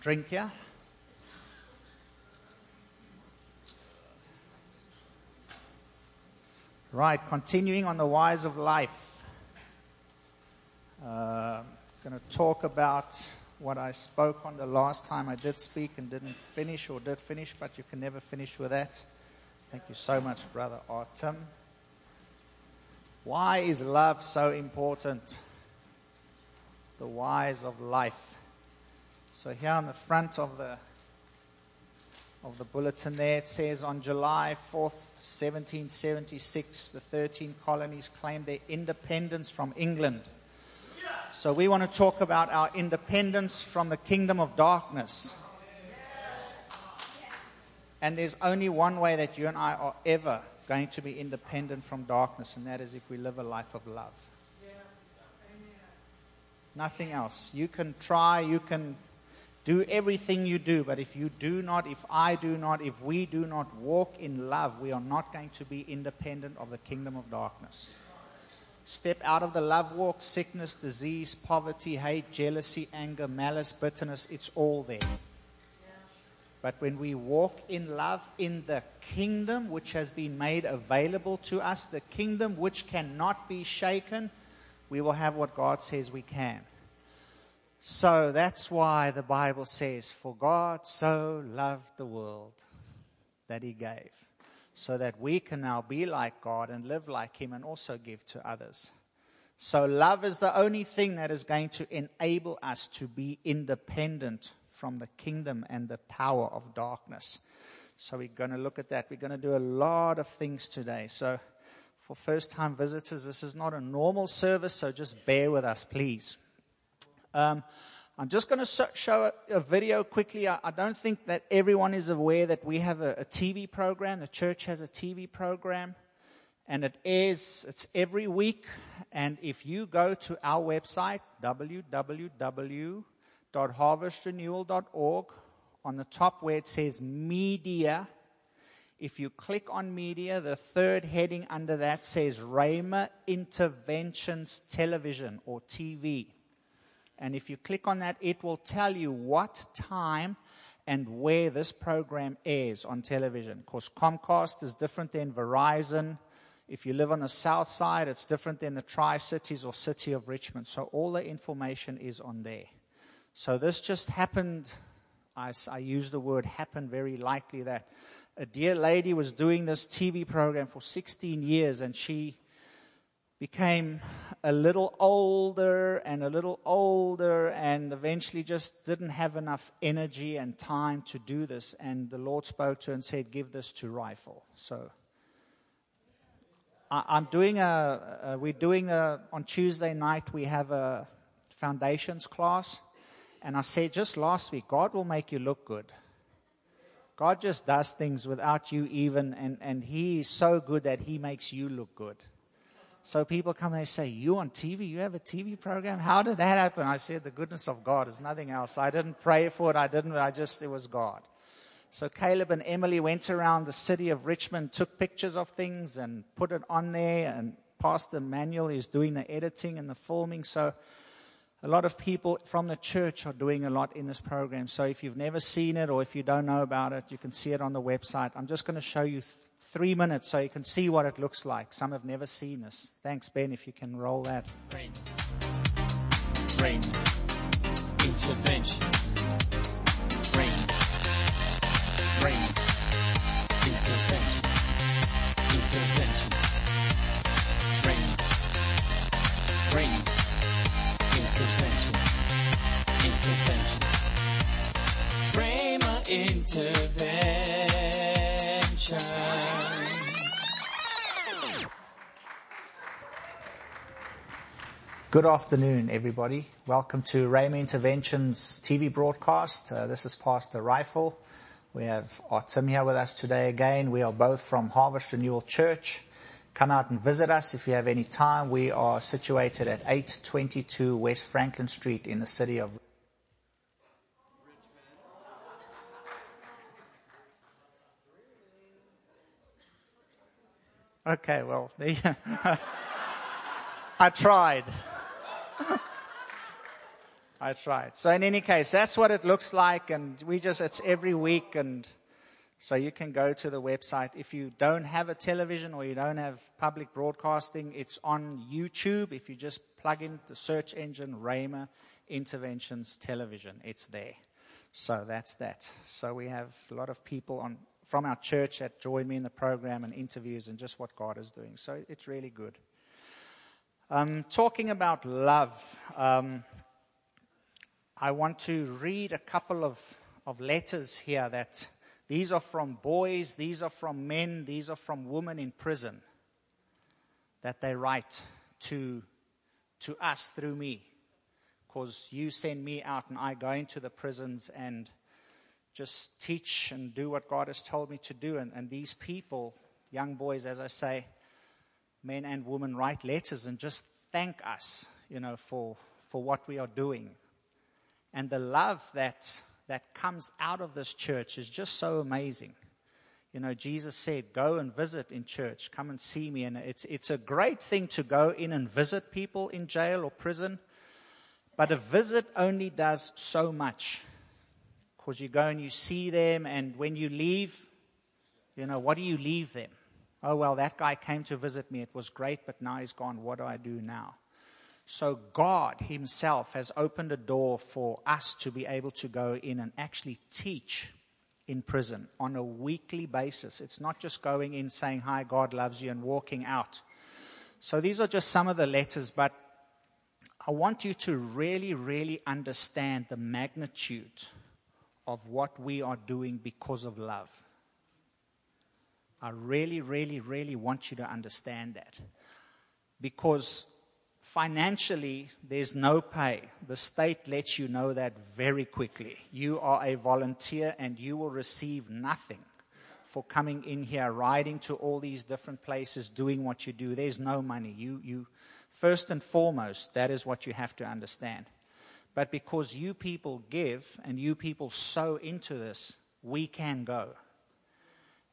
drink here. Right, continuing on the whys of life. Uh, going to talk about what I spoke on the last time I did speak and didn't finish, or did finish, but you can never finish with that. Thank you so much, Brother Artem. Why is love so important? The whys of life. So here on the front of the of the bulletin there it says on July 4th, 1776, the 13 colonies claimed their independence from England. So we want to talk about our independence from the kingdom of darkness. And there's only one way that you and I are ever going to be independent from darkness, and that is if we live a life of love. Nothing else. You can try, you can do everything you do, but if you do not, if I do not, if we do not walk in love, we are not going to be independent of the kingdom of darkness. Step out of the love walk, sickness, disease, poverty, hate, jealousy, anger, malice, bitterness, it's all there. But when we walk in love in the kingdom which has been made available to us, the kingdom which cannot be shaken, we will have what God says we can. So that's why the Bible says, For God so loved the world that he gave, so that we can now be like God and live like him and also give to others. So love is the only thing that is going to enable us to be independent from the kingdom and the power of darkness. So we're going to look at that. We're going to do a lot of things today. So for first time visitors, this is not a normal service, so just bear with us, please. Um, I'm just going to show a, a video quickly. I, I, don't think that everyone is aware that we have a, a TV program. The church has a TV program, and it airs. It's every week. And if you go to our website www.harvestrenewal.org, on the top where it says media, if you click on media, the third heading under that says Rhema Interventions Television or TV. And if you click on that, it will tell you what time and where this program airs on television. Of course, Comcast is different than Verizon. If you live on the south side, it's different than the Tri Cities or City of Richmond. So all the information is on there. So this just happened. I, I use the word happen very likely that a dear lady was doing this TV program for 16 years and she became a little older and a little older and eventually just didn't have enough energy and time to do this. And the Lord spoke to her and said, Give this to Rifle. So I, am doing a, a, we're doing a, on Tuesday night, we have a foundations class. And I said just last week, God will make you look good. God just does things without you even, and, and He is so good that He makes you look good. So people come and they say, You on TV? You have a TV program? How did that happen? I said, The goodness of God is nothing else. I didn't pray for it. I didn't, I just, it was God. So Caleb and Emily went around the city of Richmond, took pictures of things and put it on there. And Pastor Manuel is doing the editing and the filming. So a lot of people from the church are doing a lot in this program. So if you've never seen it or if you don't know about it, you can see it on the website. I'm just going to show you th- three minutes so you can see what it looks like. Some have never seen this. Thanks, Ben, if you can roll that. Intervention. Intervention. Intervention. Intervention. Intervention. intervention. Good afternoon, everybody. Welcome to Rhema Interventions TV broadcast. Uh, this is Pastor Rifle. We have Artem here with us today again. We are both from Harvest Renewal Church. Come out and visit us if you have any time. We are situated at 822 West Franklin Street in the city of Okay, well, I tried. I tried. So in any case, that's what it looks like, and we just it's every week, and so you can go to the website. If you don't have a television or you don't have public broadcasting, it's on YouTube. If you just plug in the search engine Rhema Interventions Television, it's there. So that's that. So we have a lot of people on from our church that join me in the program and interviews and just what God is doing. So it's really good. Um, talking about love, um, I want to read a couple of, of letters here that these are from boys, these are from men, these are from women in prison that they write to, to us through me. Because you send me out and I go into the prisons and just teach and do what God has told me to do. And, and these people, young boys, as I say, men and women, write letters and just thank us, you know, for, for what we are doing. And the love that that comes out of this church is just so amazing. You know, Jesus said, Go and visit in church, come and see me. And it's, it's a great thing to go in and visit people in jail or prison, but a visit only does so much. Because you go and you see them, and when you leave, you know, what do you leave them? Oh, well, that guy came to visit me. It was great, but now he's gone. What do I do now? So God Himself has opened a door for us to be able to go in and actually teach in prison on a weekly basis. It's not just going in saying, Hi, God loves you, and walking out. So these are just some of the letters, but I want you to really, really understand the magnitude of what we are doing because of love. I really, really, really want you to understand that. Because Financially, there's no pay. The state lets you know that very quickly. You are a volunteer and you will receive nothing for coming in here, riding to all these different places, doing what you do. There's no money. You, you, first and foremost, that is what you have to understand. But because you people give and you people sow into this, we can go.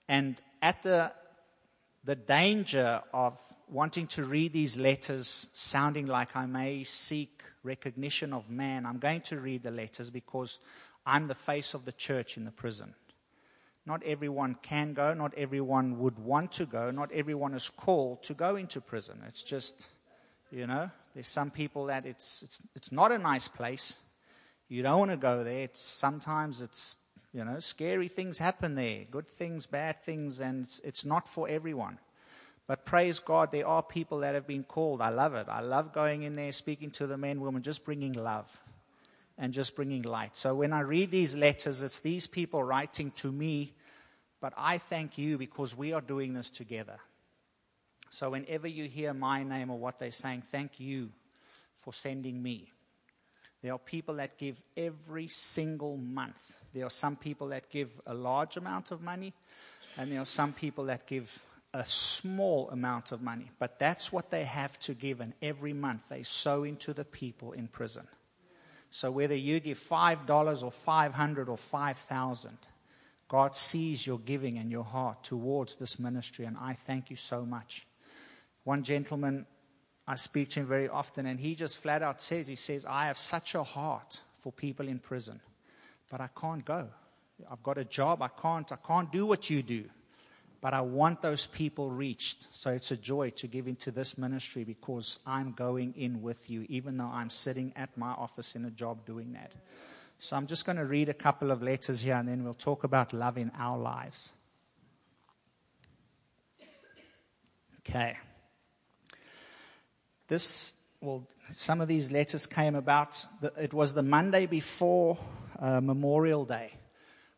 And at the the danger of wanting to read these letters sounding like I may seek recognition of man. I'm going to read the letters because I'm the face of the church in the prison. Not everyone can go, not everyone would want to go, not everyone is called to go into prison. It's just, you know, there's some people that it's, it's, it's not a nice place. You don't want to go there. It's, sometimes it's you know, scary things happen there, good things, bad things, and it's, it's not for everyone. But praise God, there are people that have been called. I love it. I love going in there, speaking to the men, women, just bringing love and just bringing light. So when I read these letters, it's these people writing to me, but I thank you because we are doing this together. So whenever you hear my name or what they're saying, thank you for sending me. There are people that give every single month. There are some people that give a large amount of money, and there are some people that give a small amount of money. But that's what they have to give, and every month they sow into the people in prison. So whether you give $5 or 500 or 5,000, God sees your giving and your heart towards this ministry, and I thank you so much. One gentleman I speak to him very often, and he just flat out says, he says, I have such a heart for people in prison, but I can't go. I've got a job. I can't, I can't do what you do. But I want those people reached. So it's a joy to give into this ministry because I'm going in with you, even though I'm sitting at my office in a job doing that. So I'm just going to read a couple of letters here and then we'll talk about love in our lives. Okay. This, well, some of these letters came about, it was the Monday before uh, Memorial Day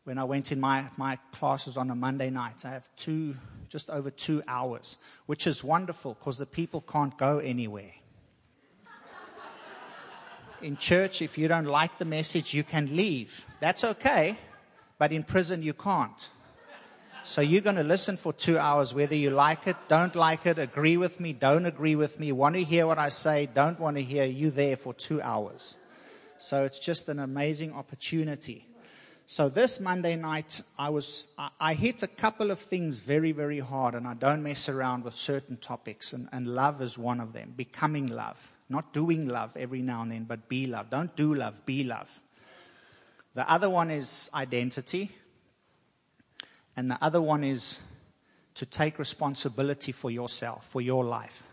when I went in my, my classes on a Monday night. I have two, just over two hours, which is wonderful because the people can't go anywhere. in church, if you don't like the message, you can leave. That's okay, but in prison, you can't. So you're going to listen for two hours, whether you like it, don't like it, agree with me, don't agree with me, want to hear what I say, don't want to hear, you there for two hours. So it's just an amazing opportunity. So this Monday night, I was I, I hit a couple of things very, very hard, and I don't mess around with certain topics, and, and love is one of them. Becoming love, not doing love every now and then, but be love. Don't do love, be love. The other one is identity, and the other one is to take responsibility for yourself, for your life.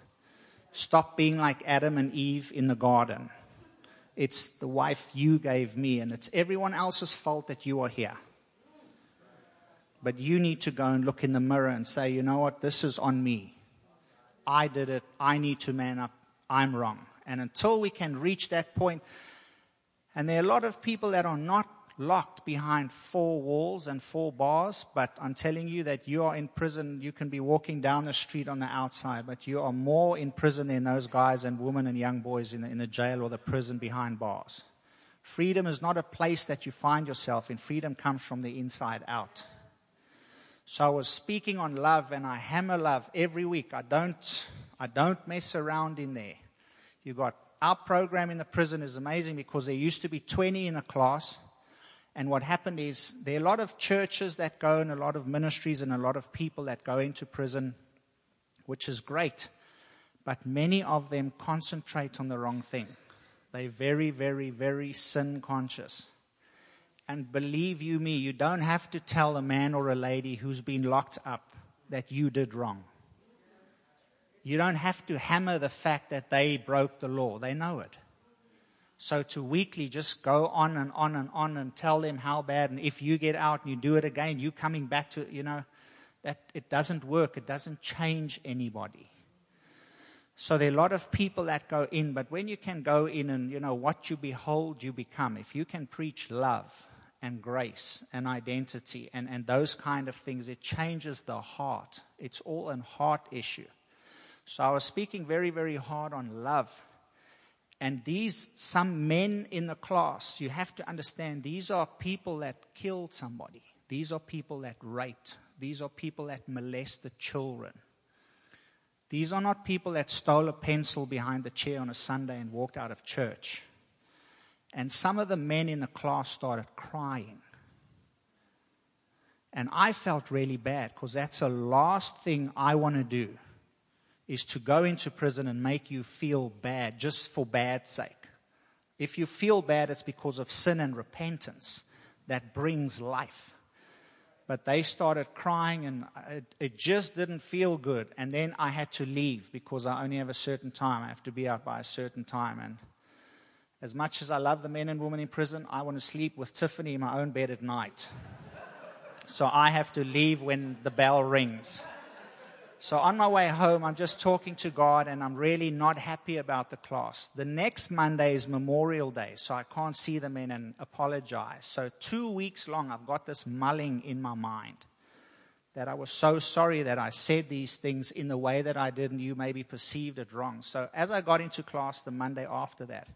Stop being like Adam and Eve in the garden it's the wife you gave me, and it's everyone else's fault that you are here. But you need to go and look in the mirror and say, you know what, this is on me. I did it. I need to man up. I'm wrong. And until we can reach that point, and there are a lot of people that are not locked behind four walls and four bars, but I'm telling you that you are in prison. You can be walking down the street on the outside, but you are more in prison than those guys and women and young boys in the, in the jail or the prison behind bars. Freedom is not a place that you find yourself in. Freedom comes from the inside out. So I was speaking on love and I hammer love every week. I don't, I don't mess around in there. You got our program in the prison is amazing because there used to be 20 in a class and what happened is there are a lot of churches that go and a lot of ministries and a lot of people that go into prison, which is great. But many of them concentrate on the wrong thing. They're very, very, very sin conscious. And believe you me, you don't have to tell a man or a lady who's been locked up that you did wrong. You don't have to hammer the fact that they broke the law. They know it. So to weekly just go on and on and on and tell them how bad, and if you get out and you do it again, you coming back to, you know, that it doesn't work. It doesn't change anybody. So there are a lot of people that go in, but when you can go in and, you know, what you behold, you become. If you can preach love and grace and identity and, and those kind of things, it changes the heart. It's all a heart issue. So I was speaking very, very hard on love and these, some men in the class, you have to understand, these are people that killed somebody. These are people that raped. These are people that molested children. These are not people that stole a pencil behind the chair on a Sunday and walked out of church. And some of the men in the class started crying. And I felt really bad because that's the last thing I want to do is to go into prison and make you feel bad just for bad sake. If you feel bad, it's because of sin and repentance that brings life. But they started crying and it, it, just didn't feel good. And then I had to leave because I only have a certain time. I have to be out by a certain time. And as much as I love the men and women in prison, I want to sleep with Tiffany in my own bed at night. So I have to leave when the bell rings. So on my way home, I'm just talking to God and I'm really not happy about the class. The next Monday is Memorial Day, so I can't see them in and apologize. So two weeks long, I've got this mulling in my mind that I was so sorry that I said these things in the way that I did and you maybe perceived it wrong. So as I got into class the Monday after that,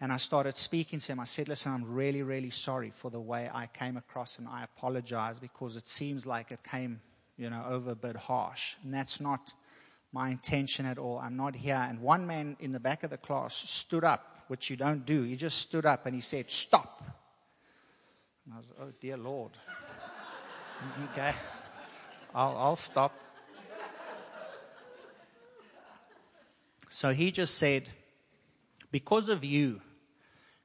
and I started speaking to him. I said, Listen, I'm really, really sorry for the way I came across, and I apologize because it seems like it came you know, over a bit harsh. And that's not my intention at all. I'm not here. And one man in the back of the class stood up, which you don't do. He just stood up and he said, Stop. And I was, Oh, dear Lord. okay, I'll, I'll stop. So he just said, Because of you,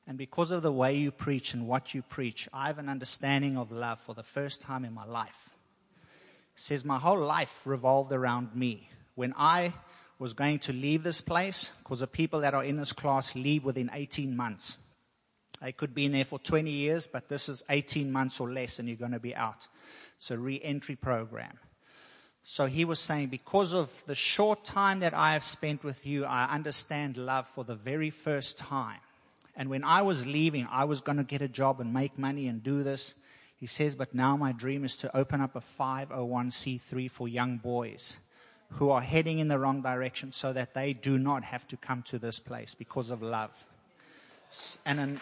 and because of the way you preach and what you preach, I have an understanding of love for the first time in my life says, My whole life revolved around me. When I was going to leave this place, because the people that are in this class leave within 18 months. They could be in there for 20 years, but this is 18 months or less, and you're going to be out. It's a re entry program. So he was saying, Because of the short time that I have spent with you, I understand love for the very first time. And when I was leaving, I was going to get a job and make money and do this. He says, But now my dream is to open up a 501c3 for young boys who are heading in the wrong direction so that they do not have to come to this place because of love. And an,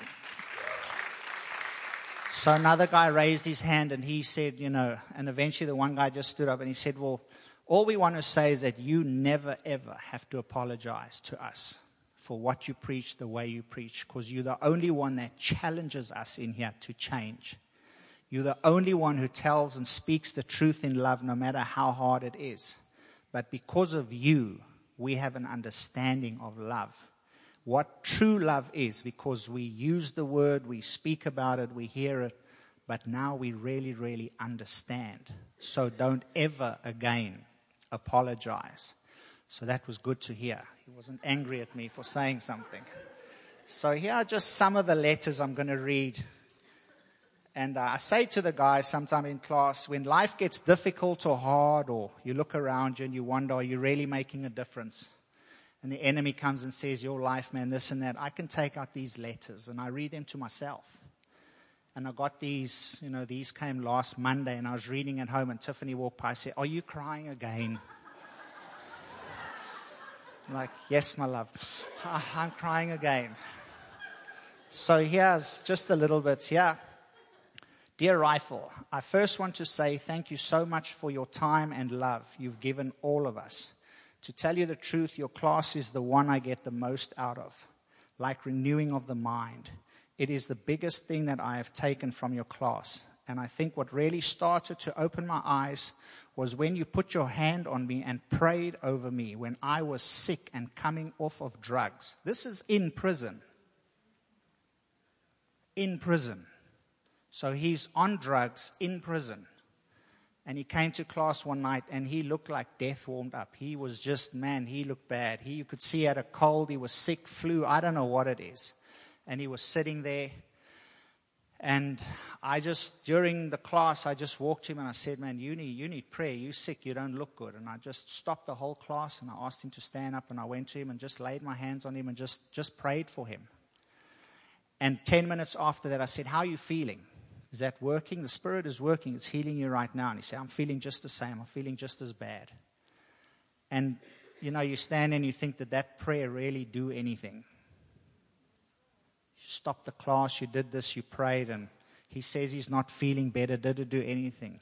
so another guy raised his hand and he said, You know, and eventually the one guy just stood up and he said, Well, all we want to say is that you never ever have to apologize to us for what you preach, the way you preach, because you're the only one that challenges us in here to change. You're the only one who tells and speaks the truth in love, no matter how hard it is. But because of you, we have an understanding of love. What true love is, because we use the word, we speak about it, we hear it, but now we really, really understand. So don't ever again apologize. So that was good to hear. He wasn't angry at me for saying something. So here are just some of the letters I'm going to read. And uh, I say to the guys sometime in class, when life gets difficult or hard, or you look around you and you wonder, are you really making a difference? And the enemy comes and says, Your life, man, this and that. I can take out these letters and I read them to myself. And I got these, you know, these came last Monday and I was reading at home and Tiffany walked by and said, Are you crying again? I'm like, yes, my love. I'm crying again. So here's just a little bit here. Dear Rifle, I first want to say thank you so much for your time and love you've given all of us. To tell you the truth, your class is the one I get the most out of, like renewing of the mind. It is the biggest thing that I have taken from your class. And I think what really started to open my eyes was when you put your hand on me and prayed over me when I was sick and coming off of drugs. This is in prison. In prison. So he's on drugs in prison. And he came to class one night and he looked like death warmed up. He was just, man, he looked bad. He, you could see he had a cold, he was sick, flu, I don't know what it is. And he was sitting there and I just, during the class, I just walked to him and I said, Man, you need, you need prayer. You're sick. You don't look good. And I just stopped the whole class and I asked him to stand up and I went to him and just laid my hands on him and just, just prayed for him. And 10 minutes after that, I said, How are you feeling? Is that working? The Spirit is working. It's healing you right now. And he said, I'm feeling just the same. I'm feeling just as bad. And, you know, you stand and you think, Did that prayer really do anything? You stopped the class, you did this, you prayed, and he says he's not feeling better. Did it do anything?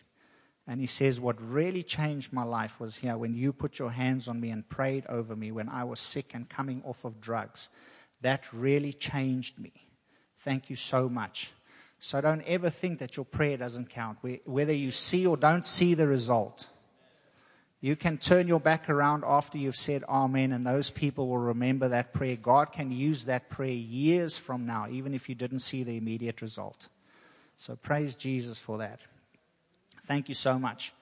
And he says, What really changed my life was here when you put your hands on me and prayed over me when I was sick and coming off of drugs. That really changed me. Thank you so much. So don't ever think that your prayer doesn't count. Whether you see or don't see the result, you can turn your back around after you've said Amen, and those people will remember that prayer. God can use that prayer years from now, even if you didn't see the immediate result. So praise Jesus for that. Thank you so much.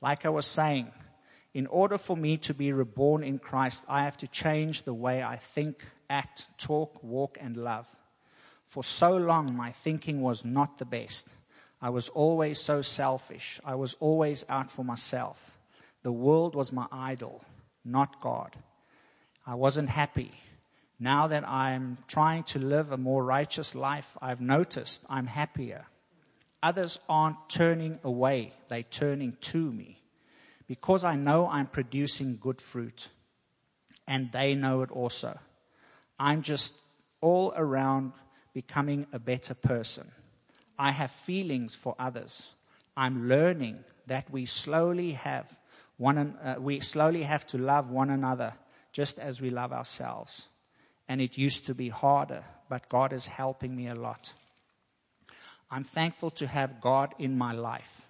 Like I was saying, in order for me to be reborn in Christ, I have to change the way I think, act, talk, walk, and love. For so long, my thinking was not the best. I was always so selfish. I was always out for myself. The world was my idol, not God. I wasn't happy. Now that I'm trying to live a more righteous life, I've noticed I'm happier. Others aren't turning away, they're turning to me because I know I'm producing good fruit and they know it also. I'm just all around becoming a better person. I have feelings for others. I'm learning that we slowly have one, uh, we slowly have to love one another just as we love ourselves. And it used to be harder, but God is helping me a lot. I'm thankful to have God in my life.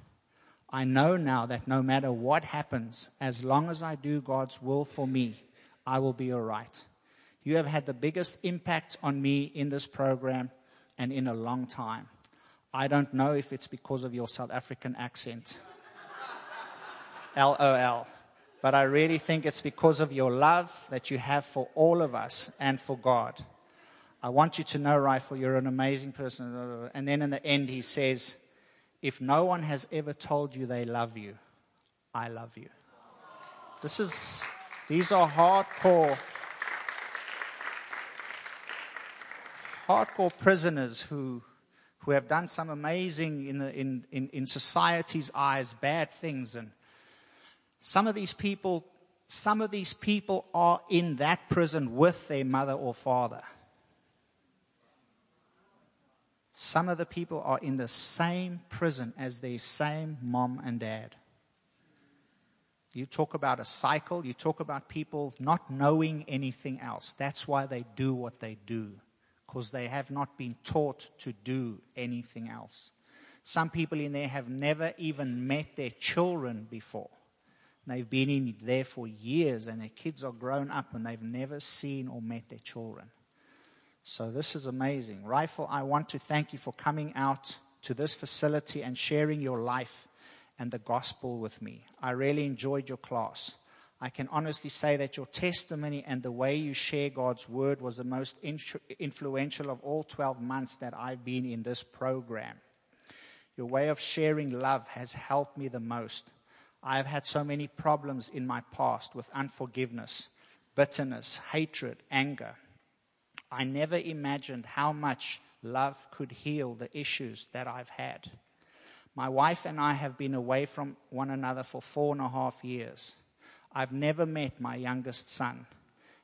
I know now that no matter what happens, as long as I do God's will for me, I will be all right. You have had the biggest impact on me in this program and in a long time. I don't know if it's because of your South African accent. LOL. But I really think it's because of your love that you have for all of us and for God. I want you to know, Rifle, you're an amazing person. And then in the end, he says, If no one has ever told you they love you, I love you. This is, these are hardcore, hardcore prisoners who, who have done some amazing, in, the, in, in, in society's eyes, bad things. And some of these people, some of these people are in that prison with their mother or father. Some of the people are in the same prison as their same mom and dad. You talk about a cycle, you talk about people not knowing anything else. That's why they do what they do, because they have not been taught to do anything else. Some people in there have never even met their children before. They've been in there for years and their kids are grown up and they've never seen or met their children. So this is amazing. Rifle, I want to thank you for coming out to this facility and sharing your life and the gospel with me. I really enjoyed your class. I can honestly say that your testimony and the way you share God's word was the most influential of all 12 months that I've been in this program. Your way of sharing love has helped me the most. I have had so many problems in my past with unforgiveness, bitterness, hatred, anger. I never imagined how much love could heal the issues that I've had. My wife and I have been away from one another for four and a half years. I've never met my youngest son,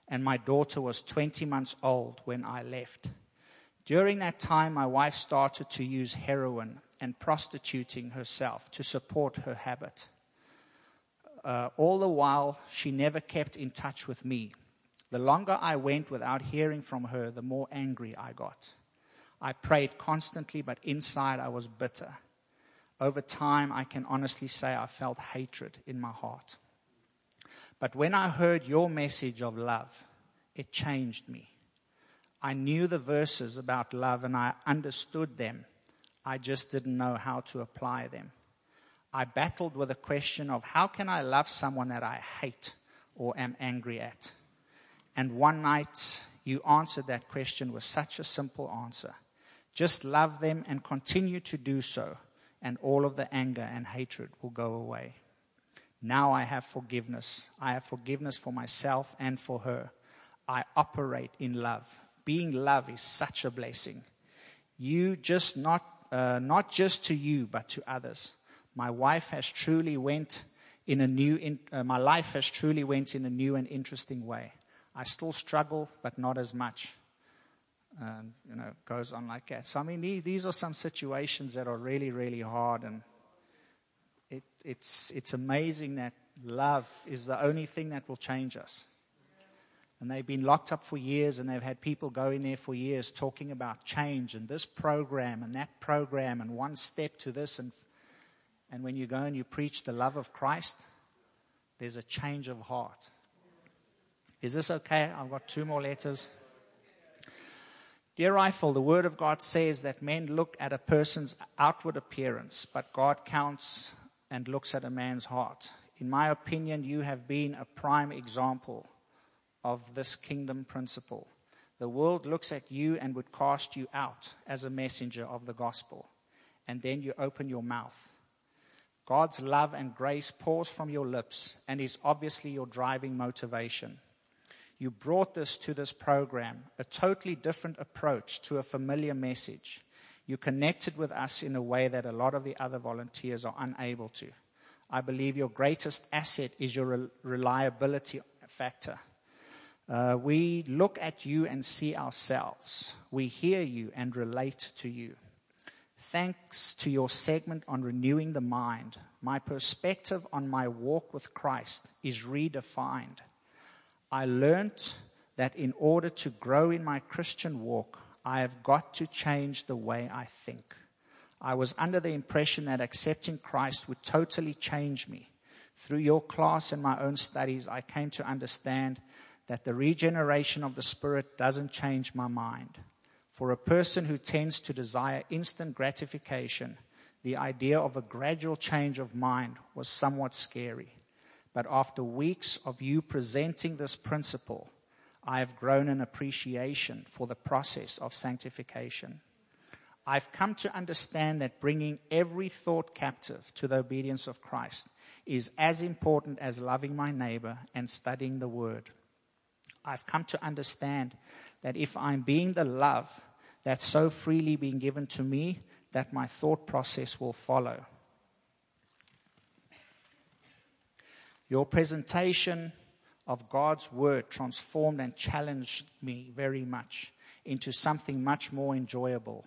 and my daughter was 20 months old when I left. During that time, my wife started to use heroin and prostituting herself to support her habit. Uh, all the while, she never kept in touch with me. The longer I went without hearing from her, the more angry I got. I prayed constantly, but inside I was bitter over time, I can honestly say I felt hatred in my heart. But when I heard your message of love, it changed me. I knew the verses about love and I understood them. I just didn't know how to apply them. I battled with the question of how can I love someone that I hate or am angry at? And one night you answered that question with such a simple answer. Just love them and continue to do so and all of the anger and hatred will go away. Now I have forgiveness. I have forgiveness for myself and for her. I operate in love. Being love is such a blessing. You just not uh, not just to you but to others. My wife has truly went in a new. In, uh, my life has truly went in a new and interesting way. I still struggle, but not as much and you know goes on like that. So I mean, these are some situations that are really, really hard, and it, it's it's amazing that love is the only thing that will change us. And they've been locked up for years, and they've had people go in there for years talking about change and this program and that program and one step to this. And, and when you go and you preach the love of Christ, there's a change of heart. Is this okay? I've got two more letters. Dear Rifle, the Word of God says that men look at a person's outward appearance, but God counts and looks at a man's heart. In my opinion, you have been a prime example of this kingdom principle. The world looks at you and would cast you out as a messenger of the gospel, and then you open your mouth. God's love and grace pours from your lips and is obviously your driving motivation. You brought this to this program, a totally different approach to a familiar message. You connected with us in a way that a lot of the other volunteers are unable to. I believe your greatest asset is your reliability factor. Uh, we look at you and see ourselves. We hear you and relate to you. Thanks to your segment on renewing the mind, my perspective on my walk with Christ is redefined. I learned that in order to grow in my Christian walk, I have got to change the way I think. I was under the impression that accepting Christ would totally change me. Through your class and my own studies, I came to understand that the regeneration of the Spirit doesn't change my mind. For a person who tends to desire instant gratification, the idea of a gradual change of mind was somewhat scary. But after weeks of you presenting this principle, I have grown an appreciation for the process of sanctification. I've come to understand that bringing every thought captive to the obedience of Christ is as important as loving my neighbor and studying the word. I've come to understand that if I'm being the love that's so freely being given to me, that my thought process will follow. Your presentation of God's word transformed and challenged me very much into something much more enjoyable.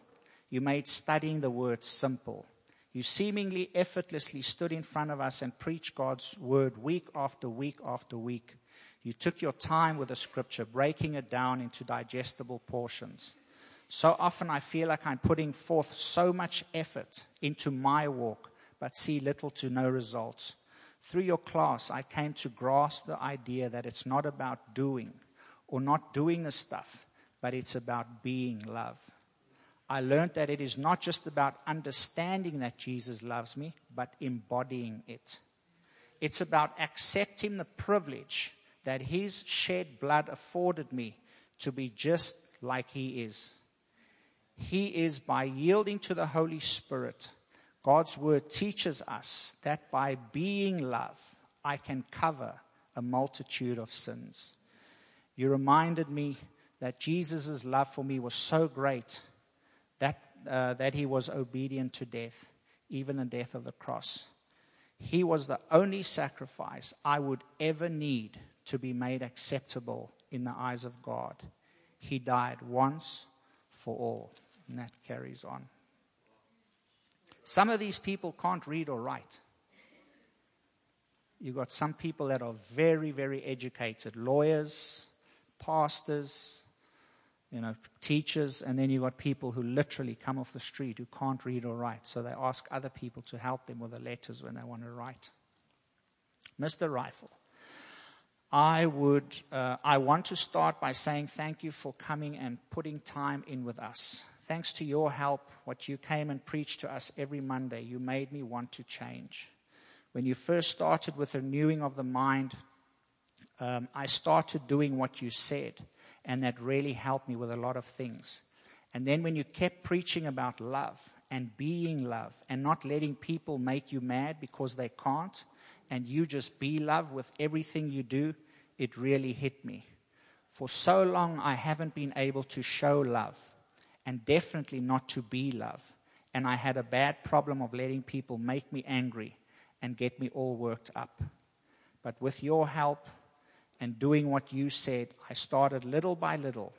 You made studying the word simple. You seemingly effortlessly stood in front of us and preached God's word week after week after week. You took your time with the scripture, breaking it down into digestible portions. So often I feel like I'm putting forth so much effort into my walk, but see little to no results. Through your class, I came to grasp the idea that it's not about doing or not doing the stuff, but it's about being love. I learned that it is not just about understanding that Jesus loves me, but embodying it. It's about accepting the privilege that his shed blood afforded me to be just like he is. He is by yielding to the Holy Spirit. God's word teaches us that by being love, I can cover a multitude of sins. You reminded me that Jesus' love for me was so great that, uh, that he was obedient to death, even the death of the cross. He was the only sacrifice I would ever need to be made acceptable in the eyes of God. He died once for all. And that carries on. Some of these people can't read or write. You've got some people that are very, very educated lawyers, pastors, you know, teachers, and then you've got people who literally come off the street who can't read or write. So they ask other people to help them with the letters when they want to write. Mr. Rifle. I would, uh, I want to start by saying thank you for coming and putting time in with us. Thanks to your help, what you came and preached to us every Monday, you made me want to change. When you first started with renewing of the mind, um, I started doing what you said, and that really helped me with a lot of things. And then when you kept preaching about love and being love and not letting people make you mad because they can't, and you just be love with everything you do, it really hit me. For so long, I haven't been able to show love and definitely not to be love. And I had a bad problem of letting people make me angry and get me all worked up. But with your help and doing what you said, I started little by little.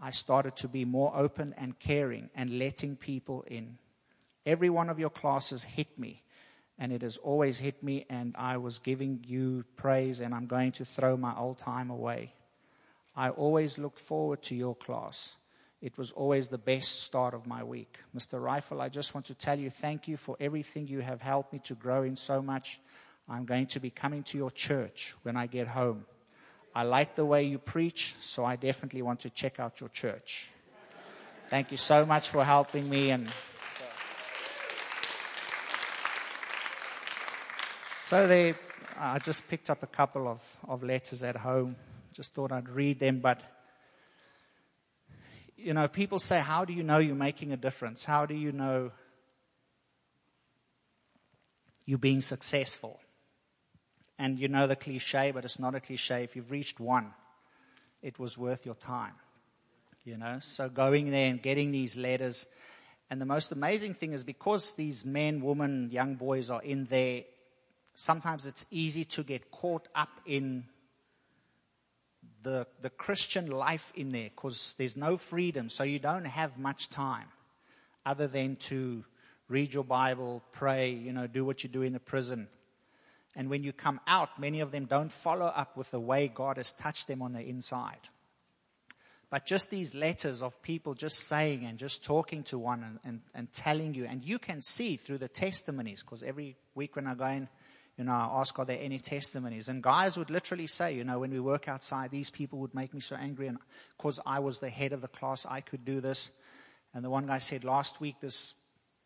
I started to be more open and caring and letting people in. Every one of your classes hit me and it has always hit me, and I was giving you praise, and I'm going to throw my old time away. I always looked forward to your class. It was always the best start of my week. Mr. Rifle, I just want to tell you thank you for everything you have helped me to grow in so much. I'm going to be coming to your church when I get home. I like the way you preach, so I definitely want to check out your church. Thank you so much for helping me and So they, I just picked up a couple of, of letters at home. Just thought I'd read them. But, you know, people say, How do you know you're making a difference? How do you know you're being successful? And you know the cliche, but it's not a cliche. If you've reached one, it was worth your time. You know, so going there and getting these letters. And the most amazing thing is because these men, women, young boys are in there, sometimes it's easy to get caught up in the, the Christian life in there because there's no freedom, so you don't have much time other than to read your Bible, pray, you know, do what you do in the prison. And when you come out, many of them don't follow up with the way God has touched them on the inside. But just these letters of people just saying and just talking to one and, and, and telling you, and you can see through the testimonies, because every week when I go in, you know, I ask, are there any testimonies? And guys would literally say, you know, when we work outside, these people would make me so angry. And because I was the head of the class, I could do this. And the one guy said, last week, this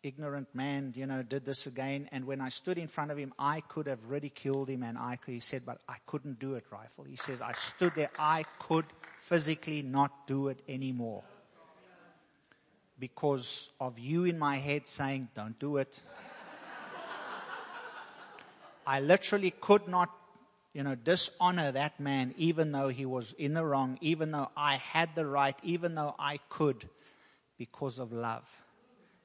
ignorant man, you know, did this again. And when I stood in front of him, I could have ridiculed him. And I could, he said, but I couldn't do it, Rifle. He says, I stood there, I could physically not do it anymore. Because of you in my head saying, don't do it. I literally could not, you know, dishonor that man, even though he was in the wrong, even though I had the right, even though I could, because of love.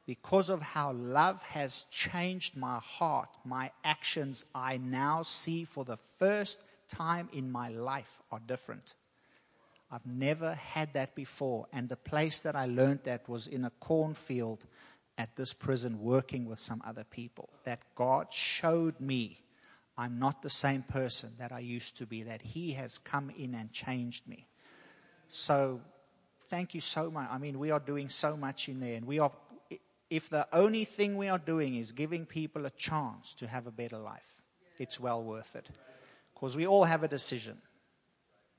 Because of how love has changed my heart, my actions, I now see for the first time in my life are different. I've never had that before. And the place that I learned that was in a cornfield at this prison working with some other people. That God showed me I'm not the same person that I used to be, that He has come in and changed me. So, thank you so much. I mean, we are doing so much in there, and we are. If the only thing we are doing is giving people a chance to have a better life, it's well worth it. Because we all have a decision.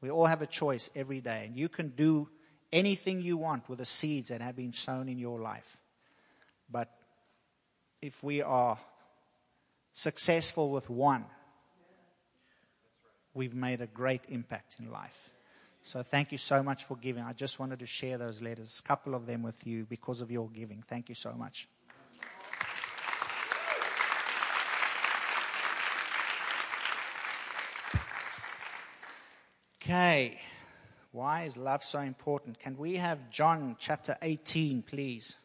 We all have a choice every day. And you can do anything you want with the seeds that have been sown in your life. But if we are successful with one, we've made a great impact in life. So thank you so much for giving. I just wanted to share those letters, a couple of them with you because of your giving. Thank you so much. Okay. Why is love so important? Can we have John chapter 18, please?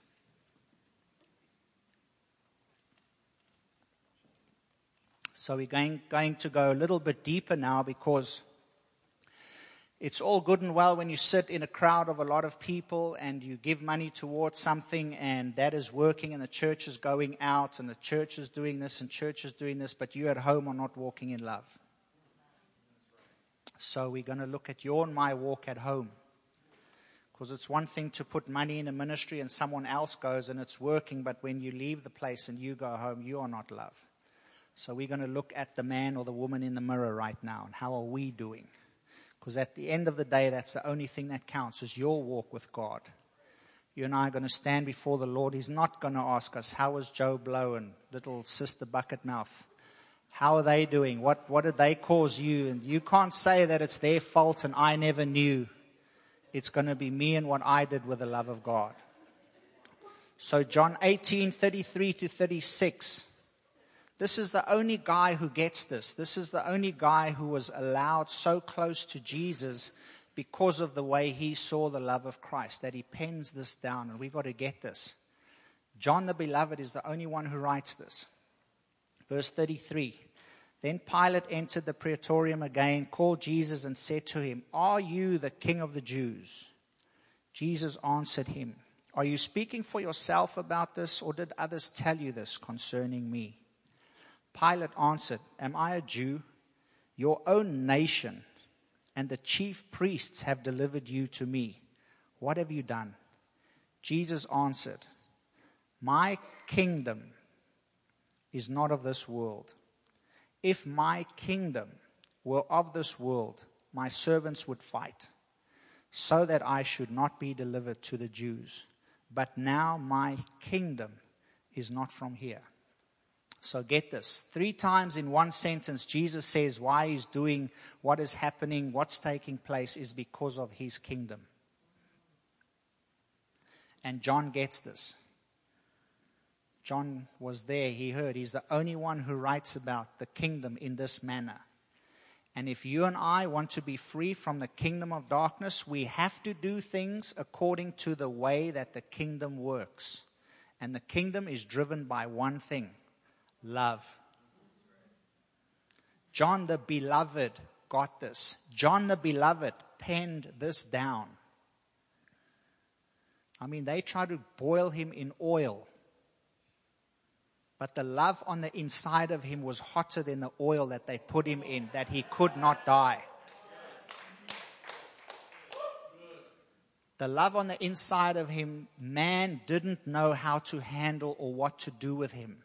So we're going, going to go a little bit deeper now because it's all good and well when you sit in a crowd of a lot of people and you give money towards something and that is working and the church is going out and the church is doing this and church is doing this, but you at home are not walking in love. So we're going to look at your and my walk at home. Because it's one thing to put money in a ministry and someone else goes and it's working, but when you leave the place and you go home, you are not love. So we're going to look at the man or the woman in the mirror right now and how are we doing? Because at the end of the day, that's the only thing that counts is your walk with God. You and I are going to stand before the Lord. He's not going to ask us, How was Joe Blow and little sister Bucket Mouth? How are they doing? What, what did they cause you? And you can't say that it's their fault and I never knew. It's going to be me and what I did with the love of God. So, John 18 33 to 36. This is the only guy who gets this. This is the only guy who was allowed so close to Jesus because of the way he saw the love of Christ, that he pens this down, and we've got to get this. John the Beloved is the only one who writes this. Verse 33 Then Pilate entered the praetorium again, called Jesus, and said to him, Are you the king of the Jews? Jesus answered him, Are you speaking for yourself about this, or did others tell you this concerning me? Pilate answered, Am I a Jew? Your own nation and the chief priests have delivered you to me. What have you done? Jesus answered, My kingdom is not of this world. If my kingdom were of this world, my servants would fight, so that I should not be delivered to the Jews. But now my kingdom is not from here. So get this. Three times in one sentence, Jesus says why he's doing what is happening, what's taking place is because of his kingdom. And John gets this. John was there, he heard. He's the only one who writes about the kingdom in this manner. And if you and I want to be free from the kingdom of darkness, we have to do things according to the way that the kingdom works. And the kingdom is driven by one thing love. John the Beloved got this. John the Beloved penned this down. I mean, they tried to boil him in oil. But the love on the inside of him was hotter than the oil that they put him in, that he could not die. The love on the inside of him, man didn't know how to handle or what to do with him.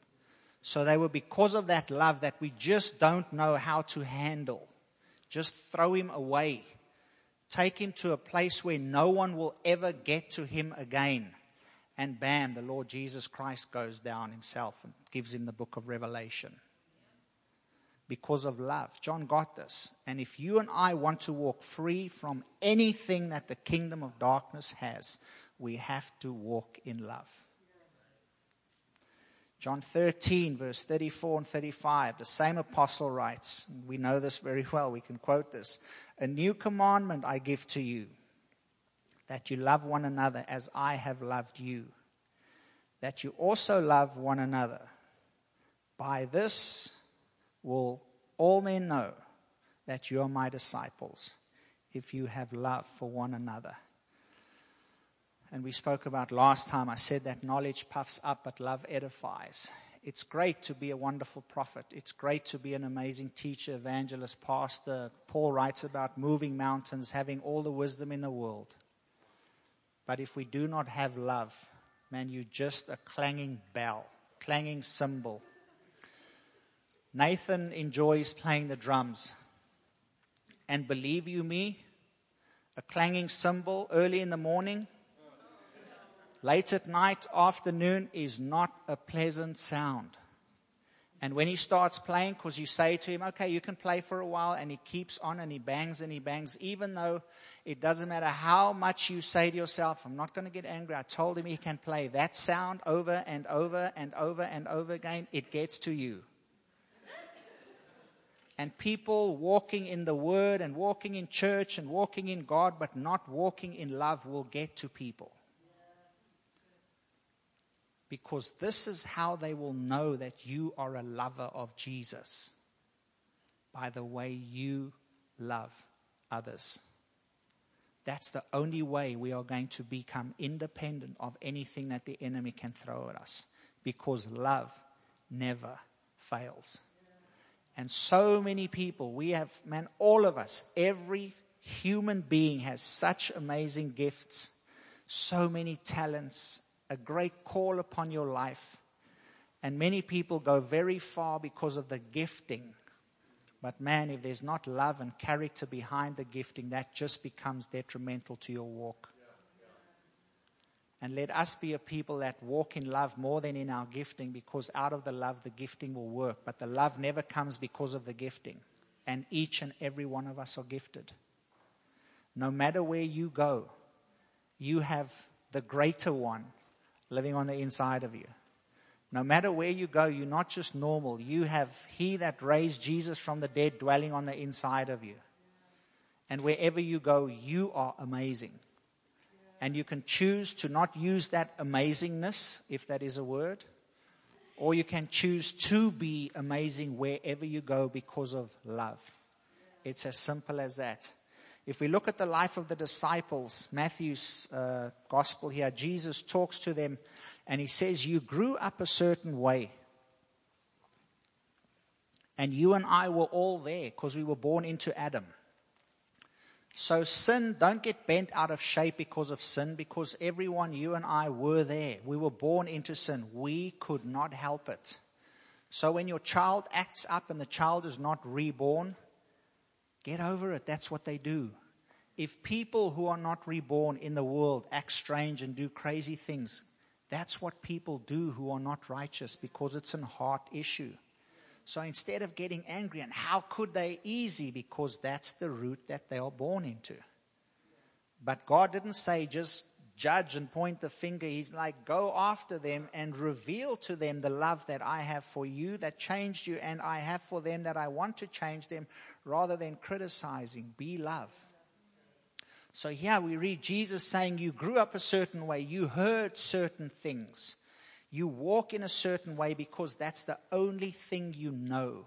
So they were because of that love that we just don't know how to handle. Just throw him away. Take him to a place where no one will ever get to him again. And bam, the Lord Jesus Christ goes down himself and gives him the book of Revelation. Because of love. John got this. And if you and I want to walk free from anything that the kingdom of darkness has, we have to walk in love. John 13, verse 34 and 35, the same apostle writes, we know this very well, we can quote this A new commandment I give to you, that you love one another as I have loved you, that you also love one another. By this will all men know that you are my disciples, if you have love for one another. And we spoke about last time, I said that knowledge puffs up, but love edifies. It's great to be a wonderful prophet. It's great to be an amazing teacher, evangelist, pastor. Paul writes about moving mountains, having all the wisdom in the world. But if we do not have love, man, you're just a clanging bell, clanging cymbal. Nathan enjoys playing the drums. And believe you me, a clanging cymbal early in the morning late at night, afternoon is not a pleasant sound. And when he starts playing, because you say to him, okay, you can play for a while, and he keeps on and he bangs and he bangs, even though it doesn't matter how much you say to yourself, I'm not going to get angry. I told him he can play that sound over and over and over and over again. It gets to you. And people walking in the Word and walking in church and walking in God, but not walking in love, will get to people because this is how they will know that you are a lover of Jesus by the way you love others. That's the only way we are going to become independent of anything that the enemy can throw at us because love never fails. And so many people, we have, man, all of us, every human being has such amazing gifts, so many talents, a great call upon your life. And many people go very far because of the gifting. But man, if there's not love and character behind the gifting, that just becomes detrimental to your walk. And let us be a people that walk in love more than in our gifting because out of the love, the gifting will work. But the love never comes because of the gifting. And each and every one of us are gifted. No matter where you go, you have the greater one living on the inside of you. No matter where you go, you're not just normal. You have He that raised Jesus from the dead dwelling on the inside of you. And wherever you go, you are amazing. And you can choose to not use that amazingness, if that is a word, or you can choose to be amazing wherever you go because of love. It's as simple as that. If we look at the life of the disciples, Matthew's uh, gospel here, Jesus talks to them and he says, You grew up a certain way. And you and I were all there because we were born into Adam. So, sin, don't get bent out of shape because of sin, because everyone, you and I, were there. We were born into sin. We could not help it. So, when your child acts up and the child is not reborn, Get over it. That's what they do. If people who are not reborn in the world act strange and do crazy things, that's what people do who are not righteous because it's a heart issue. So instead of getting angry, and how could they easy? Because that's the root that they are born into. But God didn't say just judge and point the finger. He's like, go after them and reveal to them the love that I have for you, that changed you, and I have for them that I want to change them rather than criticizing. Be love. So here we read Jesus saying, You grew up a certain way, you heard certain things, you walk in a certain way because that's the only thing you know.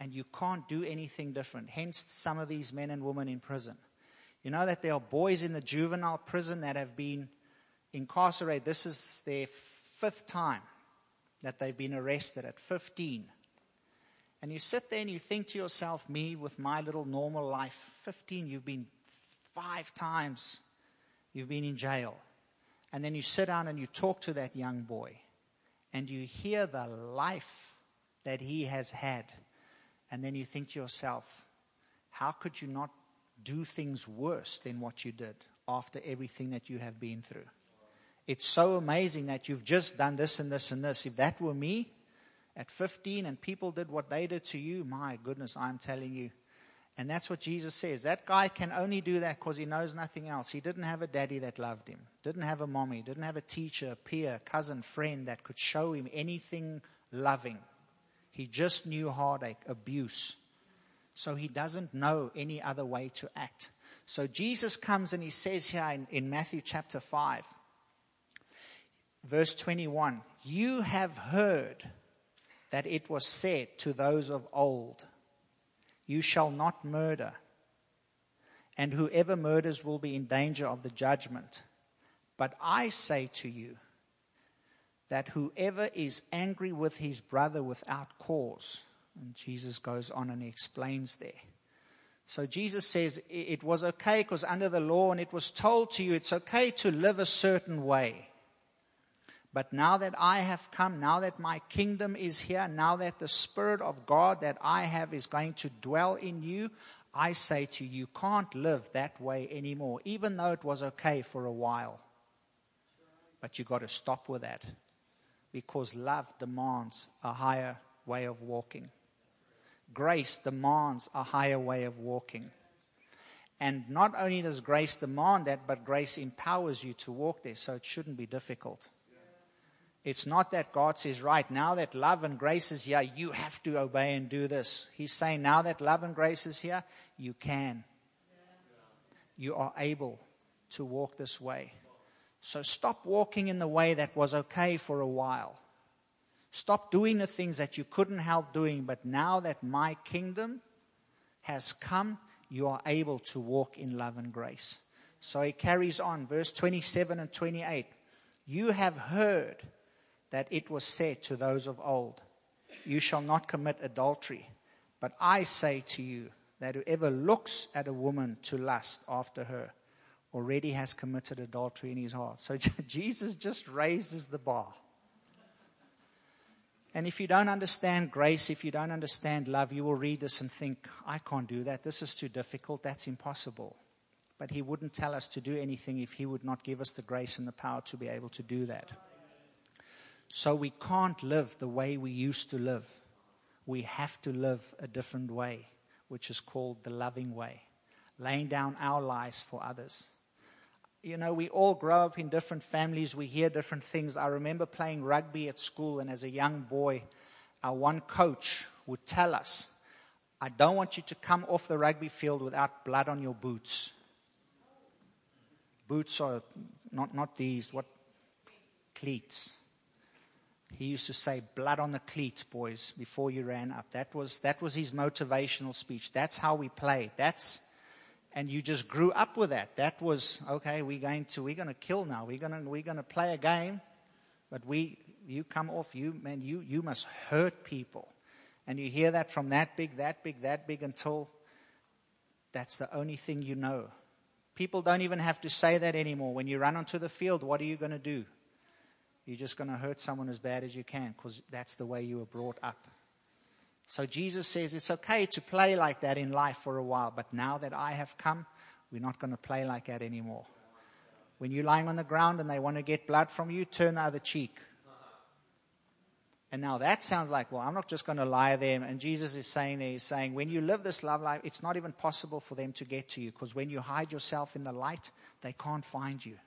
And you can't do anything different. Hence, some of these men and women in prison. You know that there are boys in the juvenile prison that have been incarcerated. This is their fifth time that they've been arrested at 15. And you sit there and you think to yourself, me with my little normal life, 15, you've been five times, you've been in jail. And then you sit down and you talk to that young boy and you hear the life that he has had. And then you think to yourself, how could you not do things worse than what you did after everything that you have been through? It's so amazing that you've just done this and this and this. If that were me, at 15 and people did what they did to you, my goodness, I'm telling you. And that's what Jesus says. That guy can only do that because he knows nothing else. He didn't have a daddy that loved him, didn't have a mommy, didn't have a teacher, peer, cousin, friend that could show him anything loving. He just knew heartache, abuse. So he doesn't know any other way to act. So Jesus comes and he says here in, in Matthew chapter 5, verse 21 You have heard that it was said to those of old, You shall not murder, and whoever murders will be in danger of the judgment. But I say to you that whoever is angry with his brother without cause, and Jesus goes on and he explains there. So Jesus says it was okay because under the law, and it was told to you it's okay to live a certain way. But now that I have come, now that my kingdom is here, now that the Spirit of God that I have is going to dwell in you, I say to you, you can't live that way anymore, even though it was okay for a while. But you've got to stop with that because love demands a higher way of walking. Grace demands a higher way of walking. And not only does grace demand that, but grace empowers you to walk there, so it shouldn't be difficult. It's not that God says, right, now that love and grace is here, you have to obey and do this. He's saying, now that love and grace is here, you can. You are able to walk this way. So stop walking in the way that was okay for a while. Stop doing the things that you couldn't help doing, but now that my kingdom has come, you are able to walk in love and grace. So he carries on, verse 27 and 28. You have heard that it was said to those of old, You shall not commit adultery. But I say to you that whoever looks at a woman to lust after her already has committed adultery in his heart. So Jesus just raises the bar. And if you don't understand grace, if you don't understand love, you will read this and think, I can't do that. This is too difficult. That's impossible. But he wouldn't tell us to do anything if he would not give us the grace and the power to be able to do that. So we can't live the way we used to live. We have to live a different way, which is called the loving way, laying down our lives for others. You know, we all grow up in different families, we hear different things. I remember playing rugby at school, and as a young boy, our one coach would tell us, I don't want you to come off the rugby field without blood on your boots. Boots are not, not these, what? Cleats. He used to say, blood on the cleats, boys, before you ran up. That was, that was his motivational speech. That's how we play. That's, and you just grew up with that. That was, okay, we're going to, we're going to kill now. We're going to, we're going to play a game, but we, you come off, you, man, you, you must hurt people. And you hear that from that big, that big, that big until that's the only thing you know. People don't even have to say that anymore. When you run onto the field, what are you going to do? You're just going to hurt someone as bad as you can because that's the way you were brought up. So Jesus says it's okay to play like that in life for a while, but now that I have come, we're not going to play like that anymore. When you're lying on the ground and they want to get blood from you, turn the other cheek. And now that sounds like, well, I'm not just going to lie there. And Jesus is saying there, he's saying, when you live this love life, it's not even possible for them to get to you because when you hide yourself in the light, they can't find you.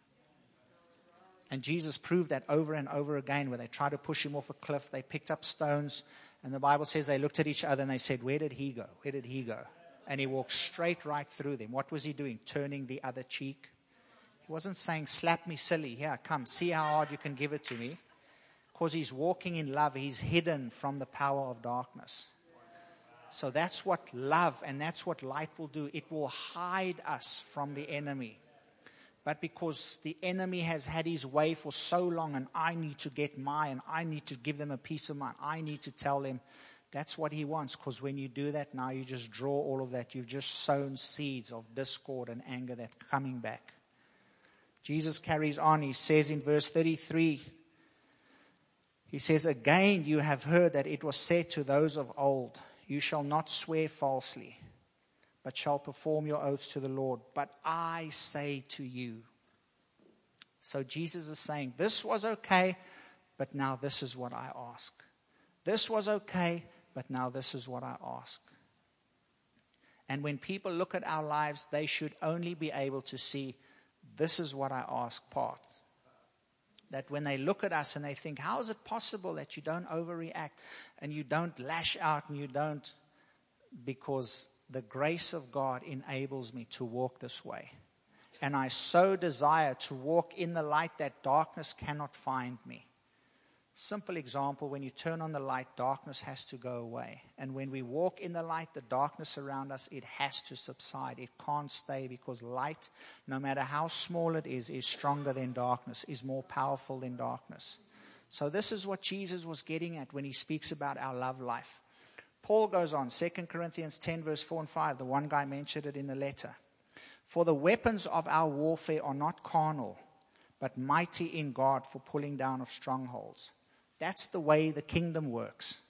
And Jesus proved that over and over again where they tried to push him off a cliff. They picked up stones. And the Bible says they looked at each other and they said, Where did he go? Where did he go? And he walked straight right through them. What was he doing? Turning the other cheek. He wasn't saying, Slap me silly. Here, come, see how hard you can give it to me. Because he's walking in love, he's hidden from the power of darkness. So that's what love and that's what light will do. It will hide us from the enemy but because the enemy has had his way for so long and I need to get mine, and I need to give them a piece of mind, I need to tell them that's what he wants. Because when you do that now, you just draw all of that. You've just sown seeds of discord and anger that's coming back. Jesus carries on. He says in verse 33, he says, Again, you have heard that it was said to those of old, You shall not swear falsely but shall perform your oaths to the Lord. But I say to you. So Jesus is saying, This was okay, but now this is what I ask. This was okay, but now this is what I ask. And when people look at our lives, they should only be able to see, This is what I ask part. That when they look at us and they think, How is it possible that you don't overreact and you don't lash out and you don't? Because the grace of God enables me to walk this way. And I so desire to walk in the light that darkness cannot find me. Simple example when you turn on the light, darkness has to go away. And when we walk in the light, the darkness around us, it has to subside. It can't stay because light, no matter how small it is, is stronger than darkness, is more powerful than darkness. So, this is what Jesus was getting at when he speaks about our love life. Paul goes on, 2 Corinthians 10, verse 4 and 5. The one guy mentioned it in the letter. For the weapons of our warfare are not carnal, but mighty in God for pulling down of strongholds that's the way the kingdom works.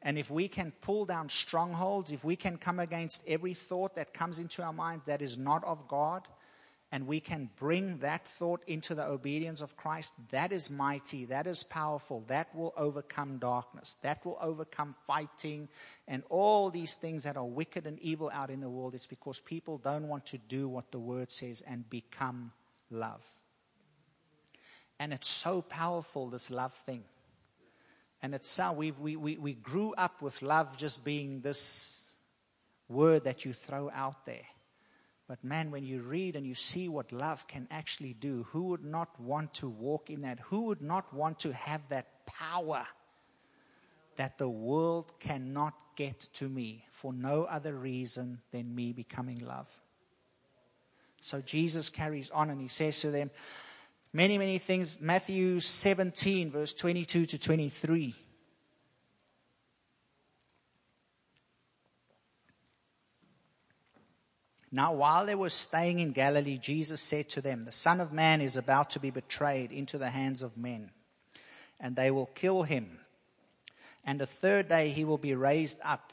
And if we can pull down strongholds, if we can come against every thought that comes into our minds that is not of God, and we can bring that thought into the obedience of Christ, that is mighty, that is powerful, that will overcome darkness, that will overcome fighting and all these things that are wicked and evil out in the world. It's because people don't want to do what the word says and become love. And it's so powerful, this love thing. And it's how we we, we, we grew up with love just being this word that you throw out there. But man, when you read and you see what love can actually do, who would not want to walk in that? Who would not want to have that power that the world cannot get to me for no other reason than me becoming love? So Jesus carries on and he says to them, many, many things. Matthew 17, verse 22 to 23. Now, while they were staying in Galilee, Jesus said to them, The Son of Man is about to be betrayed into the hands of men, and they will kill him. And the third day he will be raised up.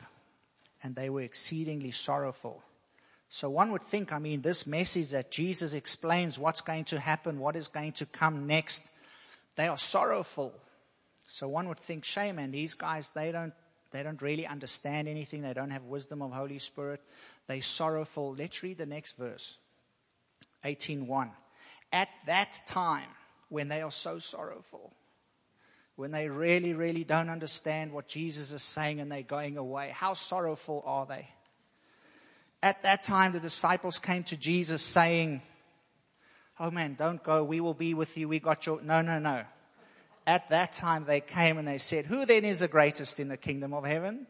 And they were exceedingly sorrowful. So one would think, I mean, this message that Jesus explains what's going to happen, what is going to come next, they are sorrowful. So one would think, shame, and these guys, they don't, they don't really understand anything. They don't have wisdom of Holy Spirit. They sorrowful. Let's read the next verse. 18.1. At that time, when they are so sorrowful, when they really, really don't understand what Jesus is saying and they're going away, how sorrowful are they? At that time, the disciples came to Jesus saying, Oh man, don't go. We will be with you. We got your. No, no, no. At that time, they came and they said, Who then is the greatest in the kingdom of heaven?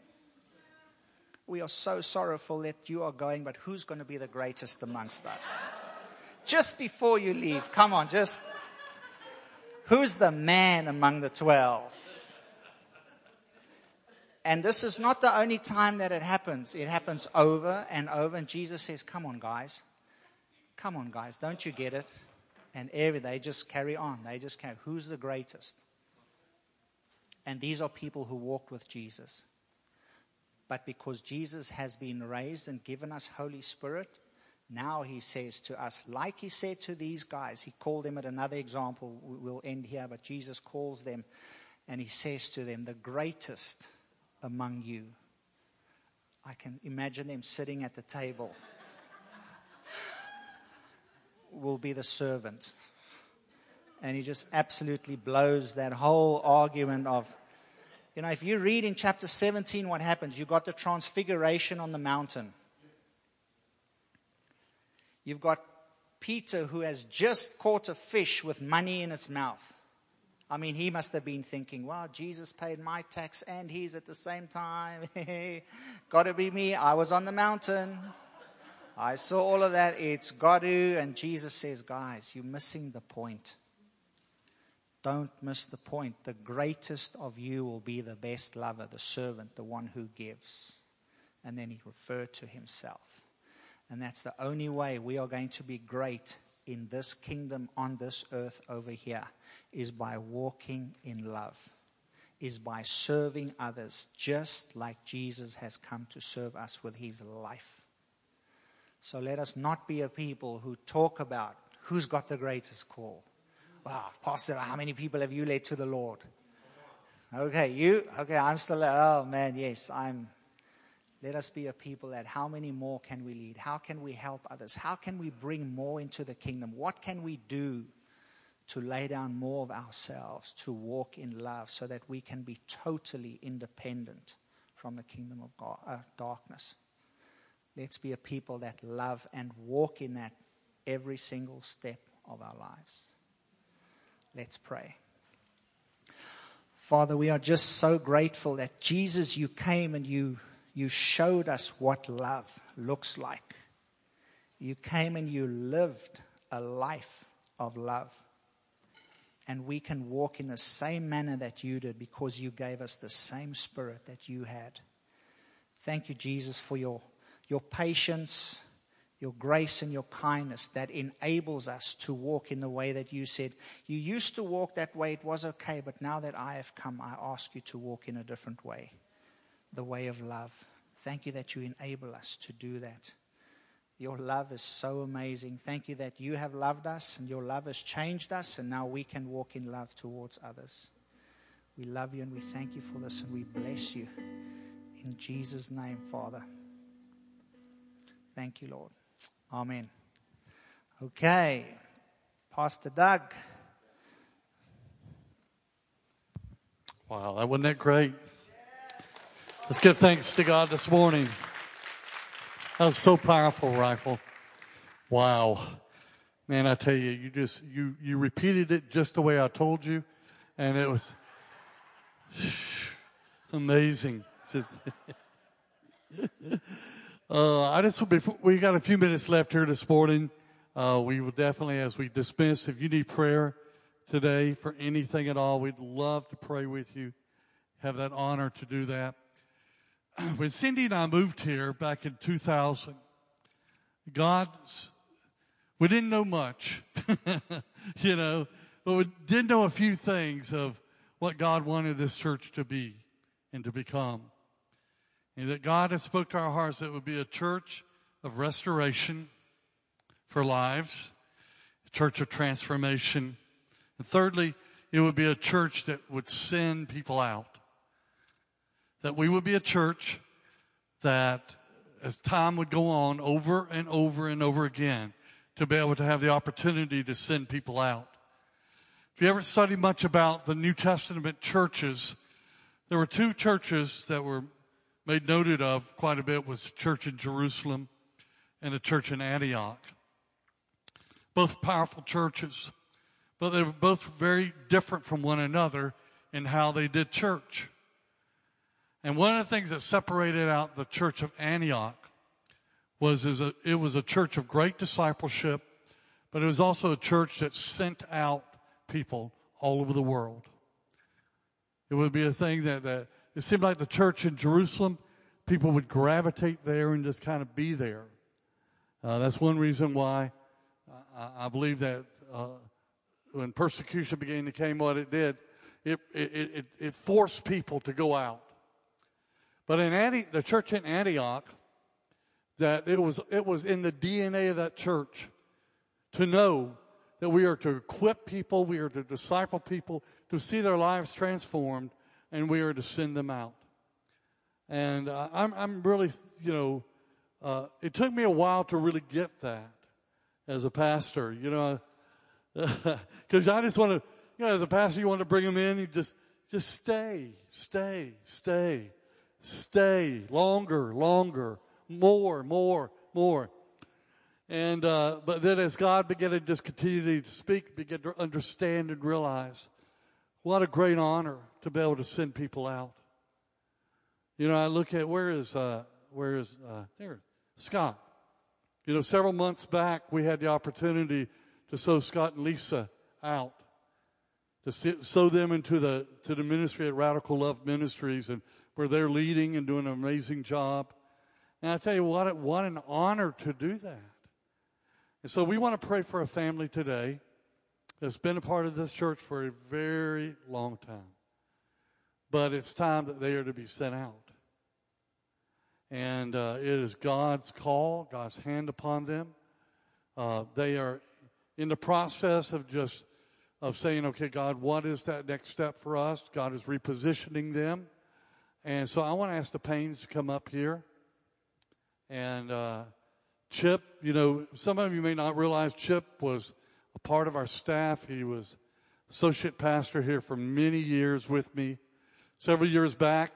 We are so sorrowful that you are going, but who's going to be the greatest amongst us? Just before you leave, come on, just. Who's the man among the twelve? And this is not the only time that it happens. It happens over and over. And Jesus says, Come on, guys. Come on, guys. Don't you get it? And every they just carry on. They just carry. Who's the greatest? And these are people who walked with Jesus. But because Jesus has been raised and given us Holy Spirit, now he says to us, like he said to these guys, he called them at another example. We'll end here, but Jesus calls them and he says to them, The greatest among you. I can imagine them sitting at the table. Will be the servant. And he just absolutely blows that whole argument of, you know, if you read in chapter 17 what happens, you've got the transfiguration on the mountain. You've got Peter who has just caught a fish with money in its mouth. I mean, he must have been thinking, wow, Jesus paid my tax and he's at the same time. got to be me. I was on the mountain. I saw all of that. It's got to. And Jesus says, guys, you're missing the point. Don't miss the point. The greatest of you will be the best lover, the servant, the one who gives. And then he referred to himself. And that's the only way we are going to be great in this kingdom on this earth over here is by walking in love, is by serving others just like Jesus has come to serve us with his life. So let us not be a people who talk about who's got the greatest call. Wow, Pastor, how many people have you led to the Lord? Okay, you? Okay, I'm still, oh man, yes, I'm let us be a people that how many more can we lead? How can we help others? How can we bring more into the kingdom? What can we do to lay down more of ourselves, to walk in love, so that we can be totally independent from the kingdom of God, uh, darkness? Let's be a people that love and walk in that every single step of our lives. Let's pray. Father, we are just so grateful that Jesus, you came and you, you showed us what love looks like. You came and you lived a life of love. And we can walk in the same manner that you did because you gave us the same spirit that you had. Thank you, Jesus, for your, your patience, your grace, and your kindness that enables us to walk in the way that you said. You used to walk that way, it was okay, but now that I have come, I ask you to walk in a different way the way of love. Thank you that you enable us to do that. Your love is so amazing. Thank you that you have loved us and your love has changed us, and now we can walk in love towards others. We love you and we thank you for this, and we bless you. In Jesus' name, Father. Thank you, Lord. Amen. Okay, Pastor Doug. Wow, that wasn't that great? Let's give thanks to God this morning. That was so powerful, Rifle. Wow. Man, I tell you, you just, you, you repeated it just the way I told you. And it was, it's amazing. uh, I just, before, we got a few minutes left here this morning. Uh, we will definitely, as we dismiss, if you need prayer today for anything at all, we'd love to pray with you. Have that honor to do that. when Cindy and I moved here back in 2000, God, we didn't know much, you know, but we did know a few things of what God wanted this church to be and to become. And that God has spoke to our hearts that it would be a church of restoration for lives, a church of transformation. And thirdly, it would be a church that would send people out that we would be a church that as time would go on over and over and over again to be able to have the opportunity to send people out. If you ever study much about the New Testament churches, there were two churches that were made noted of quite a bit was a church in Jerusalem and a church in Antioch. Both powerful churches, but they were both very different from one another in how they did church. And one of the things that separated out the church of Antioch was a, it was a church of great discipleship, but it was also a church that sent out people all over the world. It would be a thing that, that it seemed like the church in Jerusalem, people would gravitate there and just kind of be there. Uh, that's one reason why I, I believe that uh, when persecution began to came, what it did, it, it, it, it forced people to go out. But in Anti- the church in Antioch, that it was, it was in the DNA of that church to know that we are to equip people, we are to disciple people, to see their lives transformed, and we are to send them out. And uh, I'm, I'm really, you know, uh, it took me a while to really get that as a pastor, you know, because I just want to, you know, as a pastor, you want to bring them in, you just, just stay, stay, stay. Stay longer, longer, more, more, more. And, uh, but then as God began to just continue to speak, begin to understand and realize what a great honor to be able to send people out. You know, I look at where is, uh, where is, uh, there, Scott. You know, several months back, we had the opportunity to sow Scott and Lisa out, to sow them into the, to the ministry at Radical Love Ministries. And where they're leading and doing an amazing job. And I tell you what, what an honor to do that. And so we want to pray for a family today that's been a part of this church for a very long time. But it's time that they are to be sent out. And uh, it is God's call, God's hand upon them. Uh, they are in the process of just of saying, okay, God, what is that next step for us? God is repositioning them. And so I want to ask the Pains to come up here. And uh, Chip, you know, some of you may not realize Chip was a part of our staff. He was associate pastor here for many years with me. Several years back,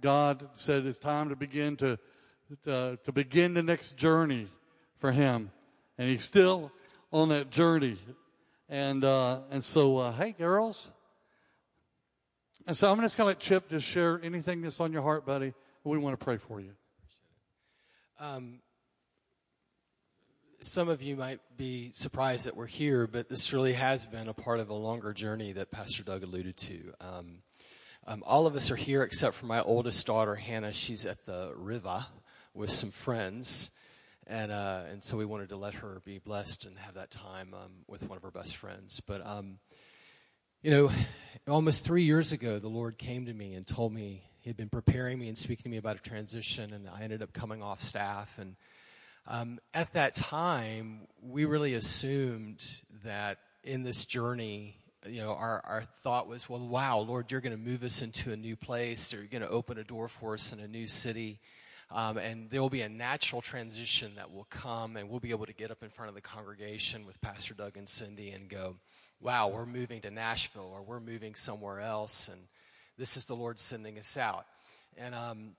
God said it's time to begin to uh, to begin the next journey for him, and he's still on that journey. And uh, and so, uh, hey, girls, And so I'm just going to let Chip just share anything that's on your heart, buddy. We want to pray for you. Um, some of you might be surprised that we're here, but this really has been a part of a longer journey that Pastor Doug alluded to. Um, um, all of us are here except for my oldest daughter, Hannah. She's at the river with some friends. And, uh, and so we wanted to let her be blessed and have that time um, with one of her best friends. But, um, you know, almost three years ago, the Lord came to me and told me he had been preparing me and speaking to me about a transition, and I ended up coming off staff. And um, at that time, we really assumed that in this journey, you know, our, our thought was, well, wow, Lord, you're going to move us into a new place. or You're going to open a door for us in a new city. Um, and there will be a natural transition that will come, and we'll be able to get up in front of the congregation with Pastor Doug and Cindy and go, wow, we're moving to Nashville or we're moving somewhere else, and this is the Lord sending us out. And um,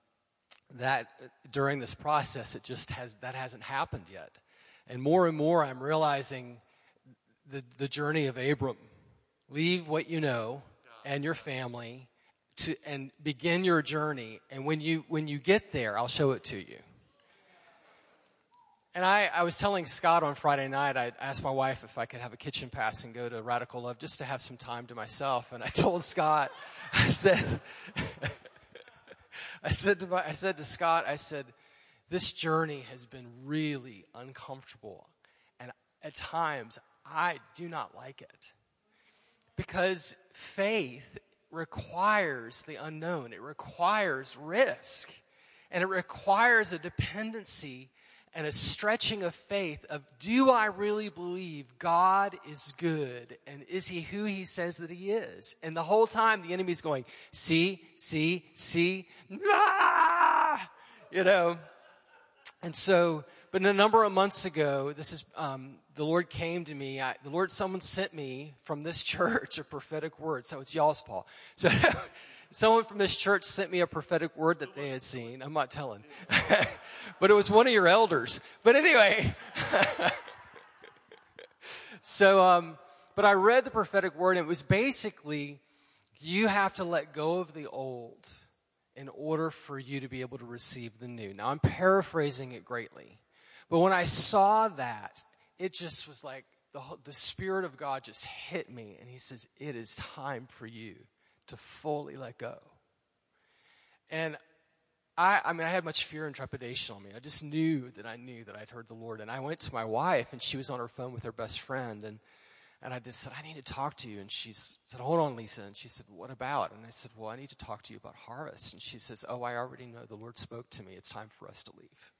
that during this process, it just has that hasn't happened yet. And more and more, I'm realizing the, the journey of Abram. Leave what you know and your family to, and begin your journey. And when you, when you get there, I'll show it to you. And I, I was telling Scott on Friday night, I asked my wife if I could have a kitchen pass and go to Radical Love just to have some time to myself. And I told Scott, I said, I said to my, I said to Scott, I said, this journey has been really uncomfortable. And at times, I do not like it. Because faith requires the unknown, it requires risk, and it requires a dependency and a stretching of faith of do I really believe God is good and is he who he says that he is? And the whole time the enemy's going, see, see, see, ah! you know. And so, but a number of months ago, this is um, the Lord came to me. I, the Lord, someone sent me from this church a prophetic word. So it's y'all's fault. So someone from this church sent me a prophetic word that they had seen. I'm not telling, but it was one of your elders. But anyway, so um, but I read the prophetic word, and it was basically you have to let go of the old in order for you to be able to receive the new. Now I'm paraphrasing it greatly, but when I saw that, it just was like the, the Spirit of God just hit me, and He says, It is time for you to fully let go. And I, I mean, I had much fear and trepidation on me. I just knew that I knew that I'd heard the Lord. And I went to my wife, and she was on her phone with her best friend. And, and I just said, I need to talk to you. And she said, Hold on, Lisa. And she said, What about? And I said, Well, I need to talk to you about harvest. And she says, Oh, I already know. The Lord spoke to me. It's time for us to leave.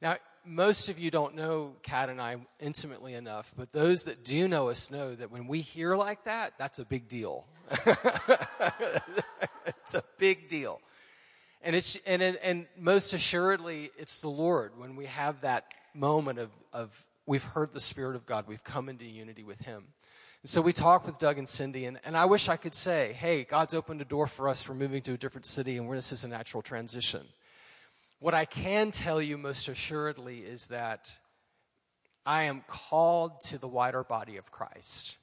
Now, most of you don't know Kat and I intimately enough, but those that do know us know that when we hear like that, that's a big deal. it's a big deal. And it's and and most assuredly it's the Lord when we have that moment of of we've heard the Spirit of God, we've come into unity with Him. And so we talked with Doug and Cindy, and, and I wish I could say, hey, God's opened a door for us. We're moving to a different city, and this is a natural transition. What I can tell you most assuredly is that I am called to the wider body of Christ.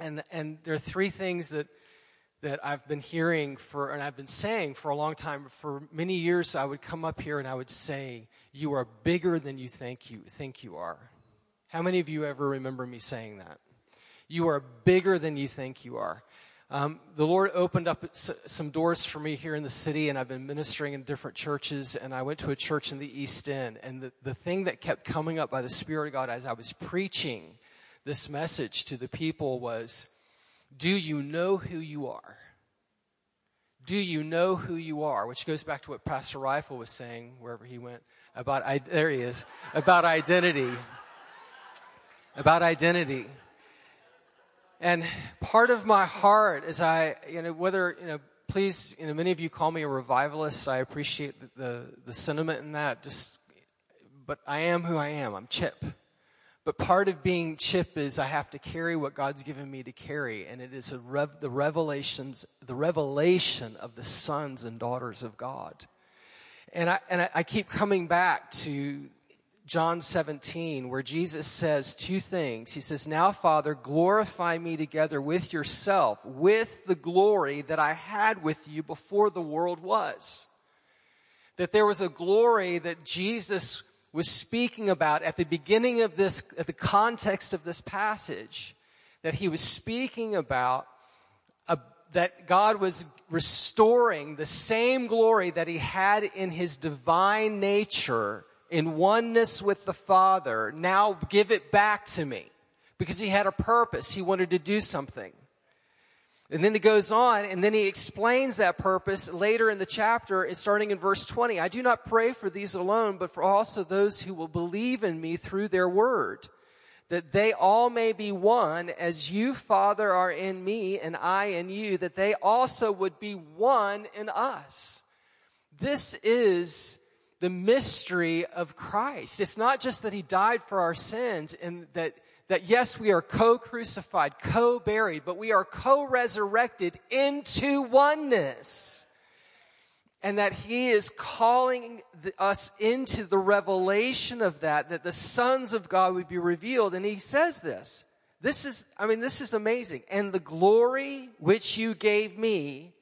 And, and there are three things that, that I've been hearing for, and I've been saying for a long time. For many years, I would come up here and I would say, You are bigger than you think you, think you are. How many of you ever remember me saying that? You are bigger than you think you are. Um, the Lord opened up some doors for me here in the city, and I've been ministering in different churches. And I went to a church in the East End, and the, the thing that kept coming up by the Spirit of God as I was preaching this message to the people was Do you know who you are? Do you know who you are? Which goes back to what Pastor Rifle was saying wherever he went about, there he is, about identity. About identity. And part of my heart is I, you know, whether, you know, please, you know, many of you call me a revivalist. I appreciate the, the, the sentiment in that. Just, but I am who I am. I'm Chip. But part of being chip is I have to carry what God's given me to carry, and it is rev- the revelations, the revelation of the sons and daughters of God. And I and I, I keep coming back to John 17, where Jesus says two things. He says, Now, Father, glorify me together with yourself, with the glory that I had with you before the world was. That there was a glory that Jesus was speaking about at the beginning of this, at the context of this passage, that he was speaking about a, that God was restoring the same glory that he had in his divine nature in oneness with the Father. Now give it back to me. Because he had a purpose. He wanted to do something. And then he goes on and then he explains that purpose later in the chapter, starting in verse 20. I do not pray for these alone, but for also those who will believe in me through their word, that they all may be one as you, Father, are in me and I in you, that they also would be one in us. This is the mystery of Christ. It's not just that he died for our sins and that that yes, we are co-crucified, co-buried, but we are co-resurrected into oneness. And that he is calling the, us into the revelation of that, that the sons of God would be revealed. And he says this. This is, I mean, this is amazing. And the glory which you gave me,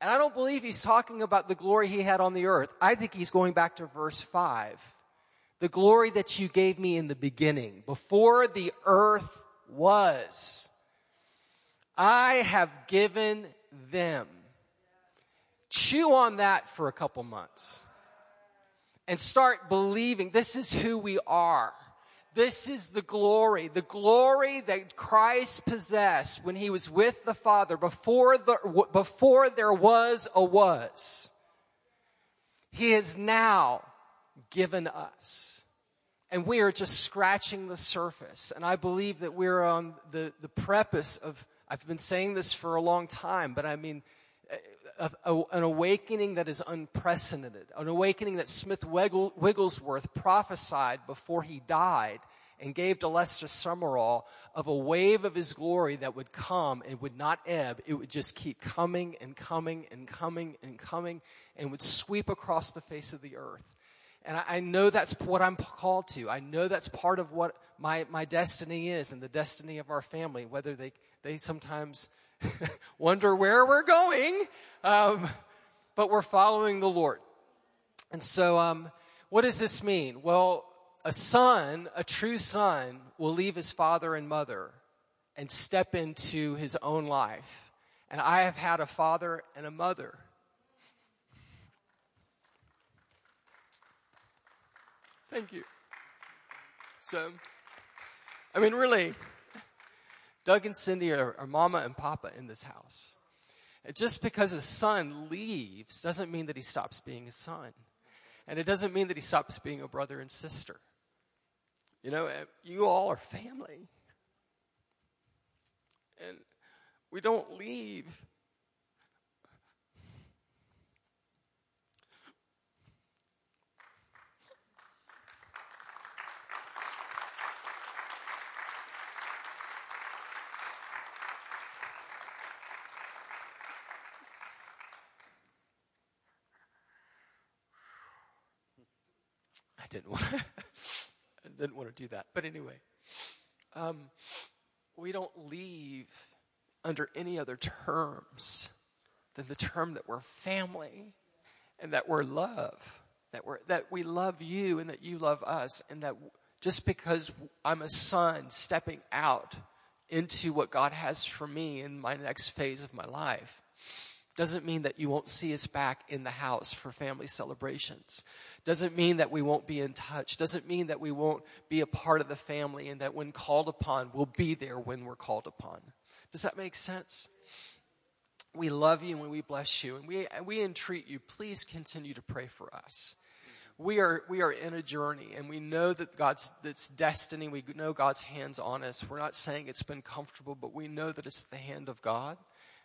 and I don't believe he's talking about the glory he had on the earth. I think he's going back to verse 5 the glory that you gave me in the beginning, before the earth was. I have given them. Chew on that for a couple months and start believing this is who we are. This is the glory, the glory that Christ possessed when he was with the Father before, the, before there was a was. He is now given us. And we are just scratching the surface. And I believe that we're on the, the preface of, I've been saying this for a long time, but I mean, a, a, an awakening that is unprecedented, an awakening that Smith Wigglesworth prophesied before he died and gave to Lester Sumrall of a wave of his glory that would come and would not ebb. It would just keep coming and coming and coming and coming and would sweep across the face of the earth. And I, I know that's what I'm called to. I know that's part of what my, my destiny is and the destiny of our family, whether they, they sometimes wonder where we're going, um, but we're following the Lord. And so, um, what does this mean? Well, a son, a true son, will leave his father and mother and step into his own life. And I have had a father and a mother Thank you. So, I mean, really, Doug and Cindy are, are mama and papa in this house. And just because a son leaves doesn't mean that he stops being a son. And it doesn't mean that he stops being a brother and sister. You know, eh, you all are family. And we don't leave didn't want to, didn't want to do that. But anyway, um, we don't leave under any other terms than the term that we're family and that we're love, that we're that we love you and that you love us, and that just because I'm a son stepping out into what God has for me in my next phase of my life doesn't mean that you won't see us back in the house for family celebrations. Doesn't mean that we won't be in touch. Doesn't mean that we won't be a part of the family and that when called upon, we'll be there when we're called upon. Does that make sense? We love you and we bless you and we, we entreat you. Please continue to pray for us. We are, we are in a journey and we know that God's, it's destiny. We know God's hands on us. We're not saying it's been comfortable, but we know that it's the hand of God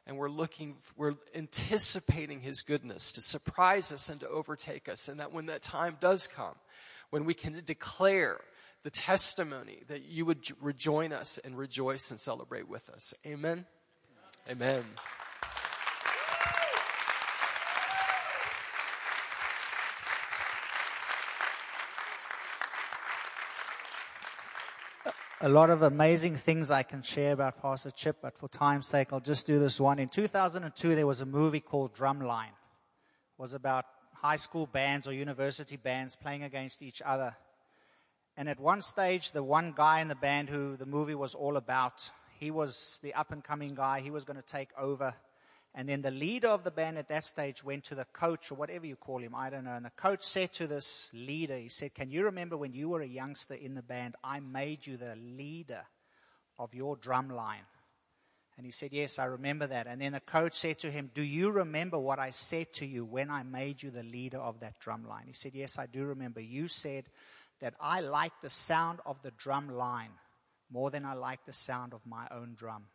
and we're looking, we're anticipating His goodness to surprise us and to overtake us. And that when that time does come, when we can declare the testimony, that you would rejoin us and rejoice and celebrate with us. Amen. Amen. A lot of amazing things I can share about Pastor Chip, but for time's sake, I'll just do this one. In 2002, there was a movie called Drumline. It was about high school bands or university bands playing against each other. And at one stage, the one guy in the band who the movie was all about, he was the up and coming guy. He was going to take over. And then the leader of the band at that stage went to the coach or whatever you call him, I don't know. And the coach said to this leader, he said, Can you remember when you were a youngster in the band, I made you the leader of your drum line? And he said, Yes, I remember that. And then the coach said to him, Do you remember what I said to you when I made you the leader of that drum line? He said, Yes, I do remember. You said that I like the sound of the drum line more than I like the sound of my own drum.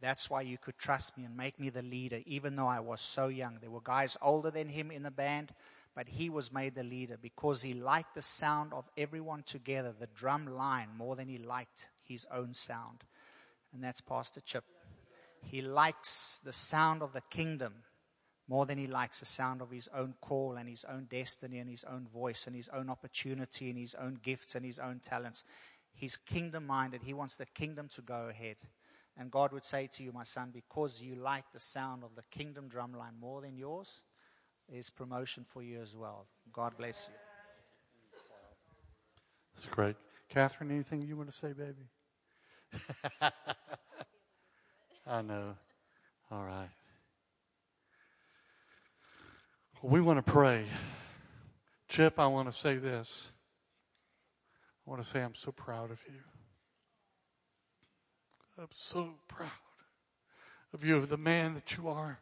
That's why you could trust me and make me the leader, even though I was so young. There were guys older than him in the band, but he was made the leader because he liked the sound of everyone together, the drum line, more than he liked his own sound. And that's Pastor Chip. He likes the sound of the kingdom more than he likes the sound of his own call and his own destiny and his own voice and his own opportunity and his own gifts and his own talents. He's kingdom minded. He wants the kingdom to go ahead. And God would say to you, my son, because you like the sound of the kingdom drumline more than yours, there's promotion for you as well. God bless you. That's great. Catherine, anything you want to say, baby? I know. All right. We want to pray. Chip, I want to say this. I want to say I'm so proud of you. I'm so proud of you, of the man that you are,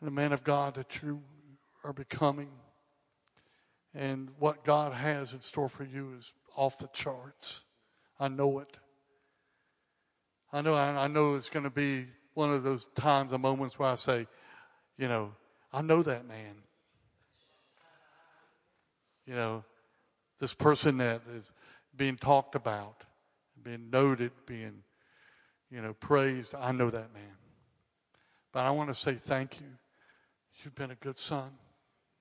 and the man of God that you are becoming. And what God has in store for you is off the charts. I know it. I know, I know it's going to be one of those times, and moments where I say, you know, I know that man. You know, this person that is being talked about, being noted, being you know, praised. I know that man. But I want to say thank you. You've been a good son.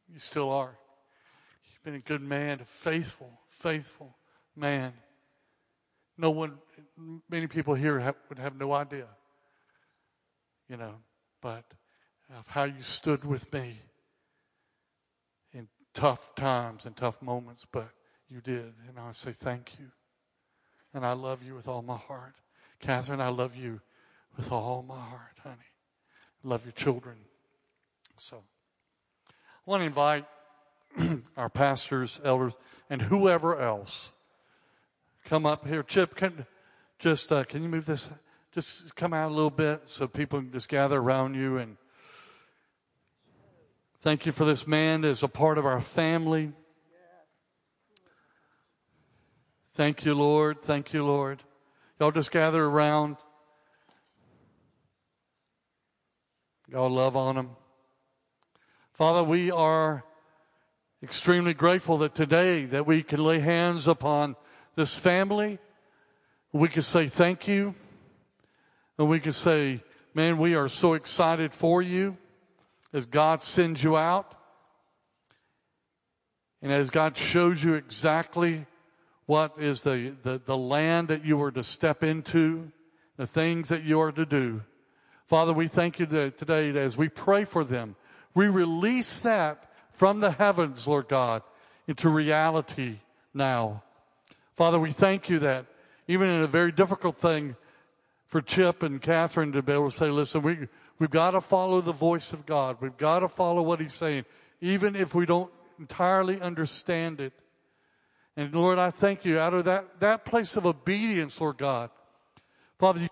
You still are. You've been a good man, a faithful, faithful man. No one, many people here have, would have no idea, you know, but of how you stood with me in tough times and tough moments, but you did. And I say thank you. And I love you with all my heart. Catherine, I love you with all my heart, honey. Love your children. So, I want to invite our pastors, elders, and whoever else come up here. Chip, can just uh, can you move this? Just come out a little bit so people can just gather around you and thank you for this man as a part of our family. Thank you, Lord. Thank you, Lord. Y'all just gather around. Y'all love on them. Father, we are extremely grateful that today that we can lay hands upon this family. We can say thank you. And we can say, man, we are so excited for you as God sends you out. And as God shows you exactly what is the, the, the land that you are to step into, the things that you are to do. Father, we thank you that today as we pray for them, we release that from the heavens, Lord God, into reality now. Father, we thank you that even in a very difficult thing for Chip and Catherine to be able to say, listen, we, we've got to follow the voice of God. We've got to follow what he's saying, even if we don't entirely understand it. And Lord, I thank you out of that, that place of obedience, Lord God. Father, you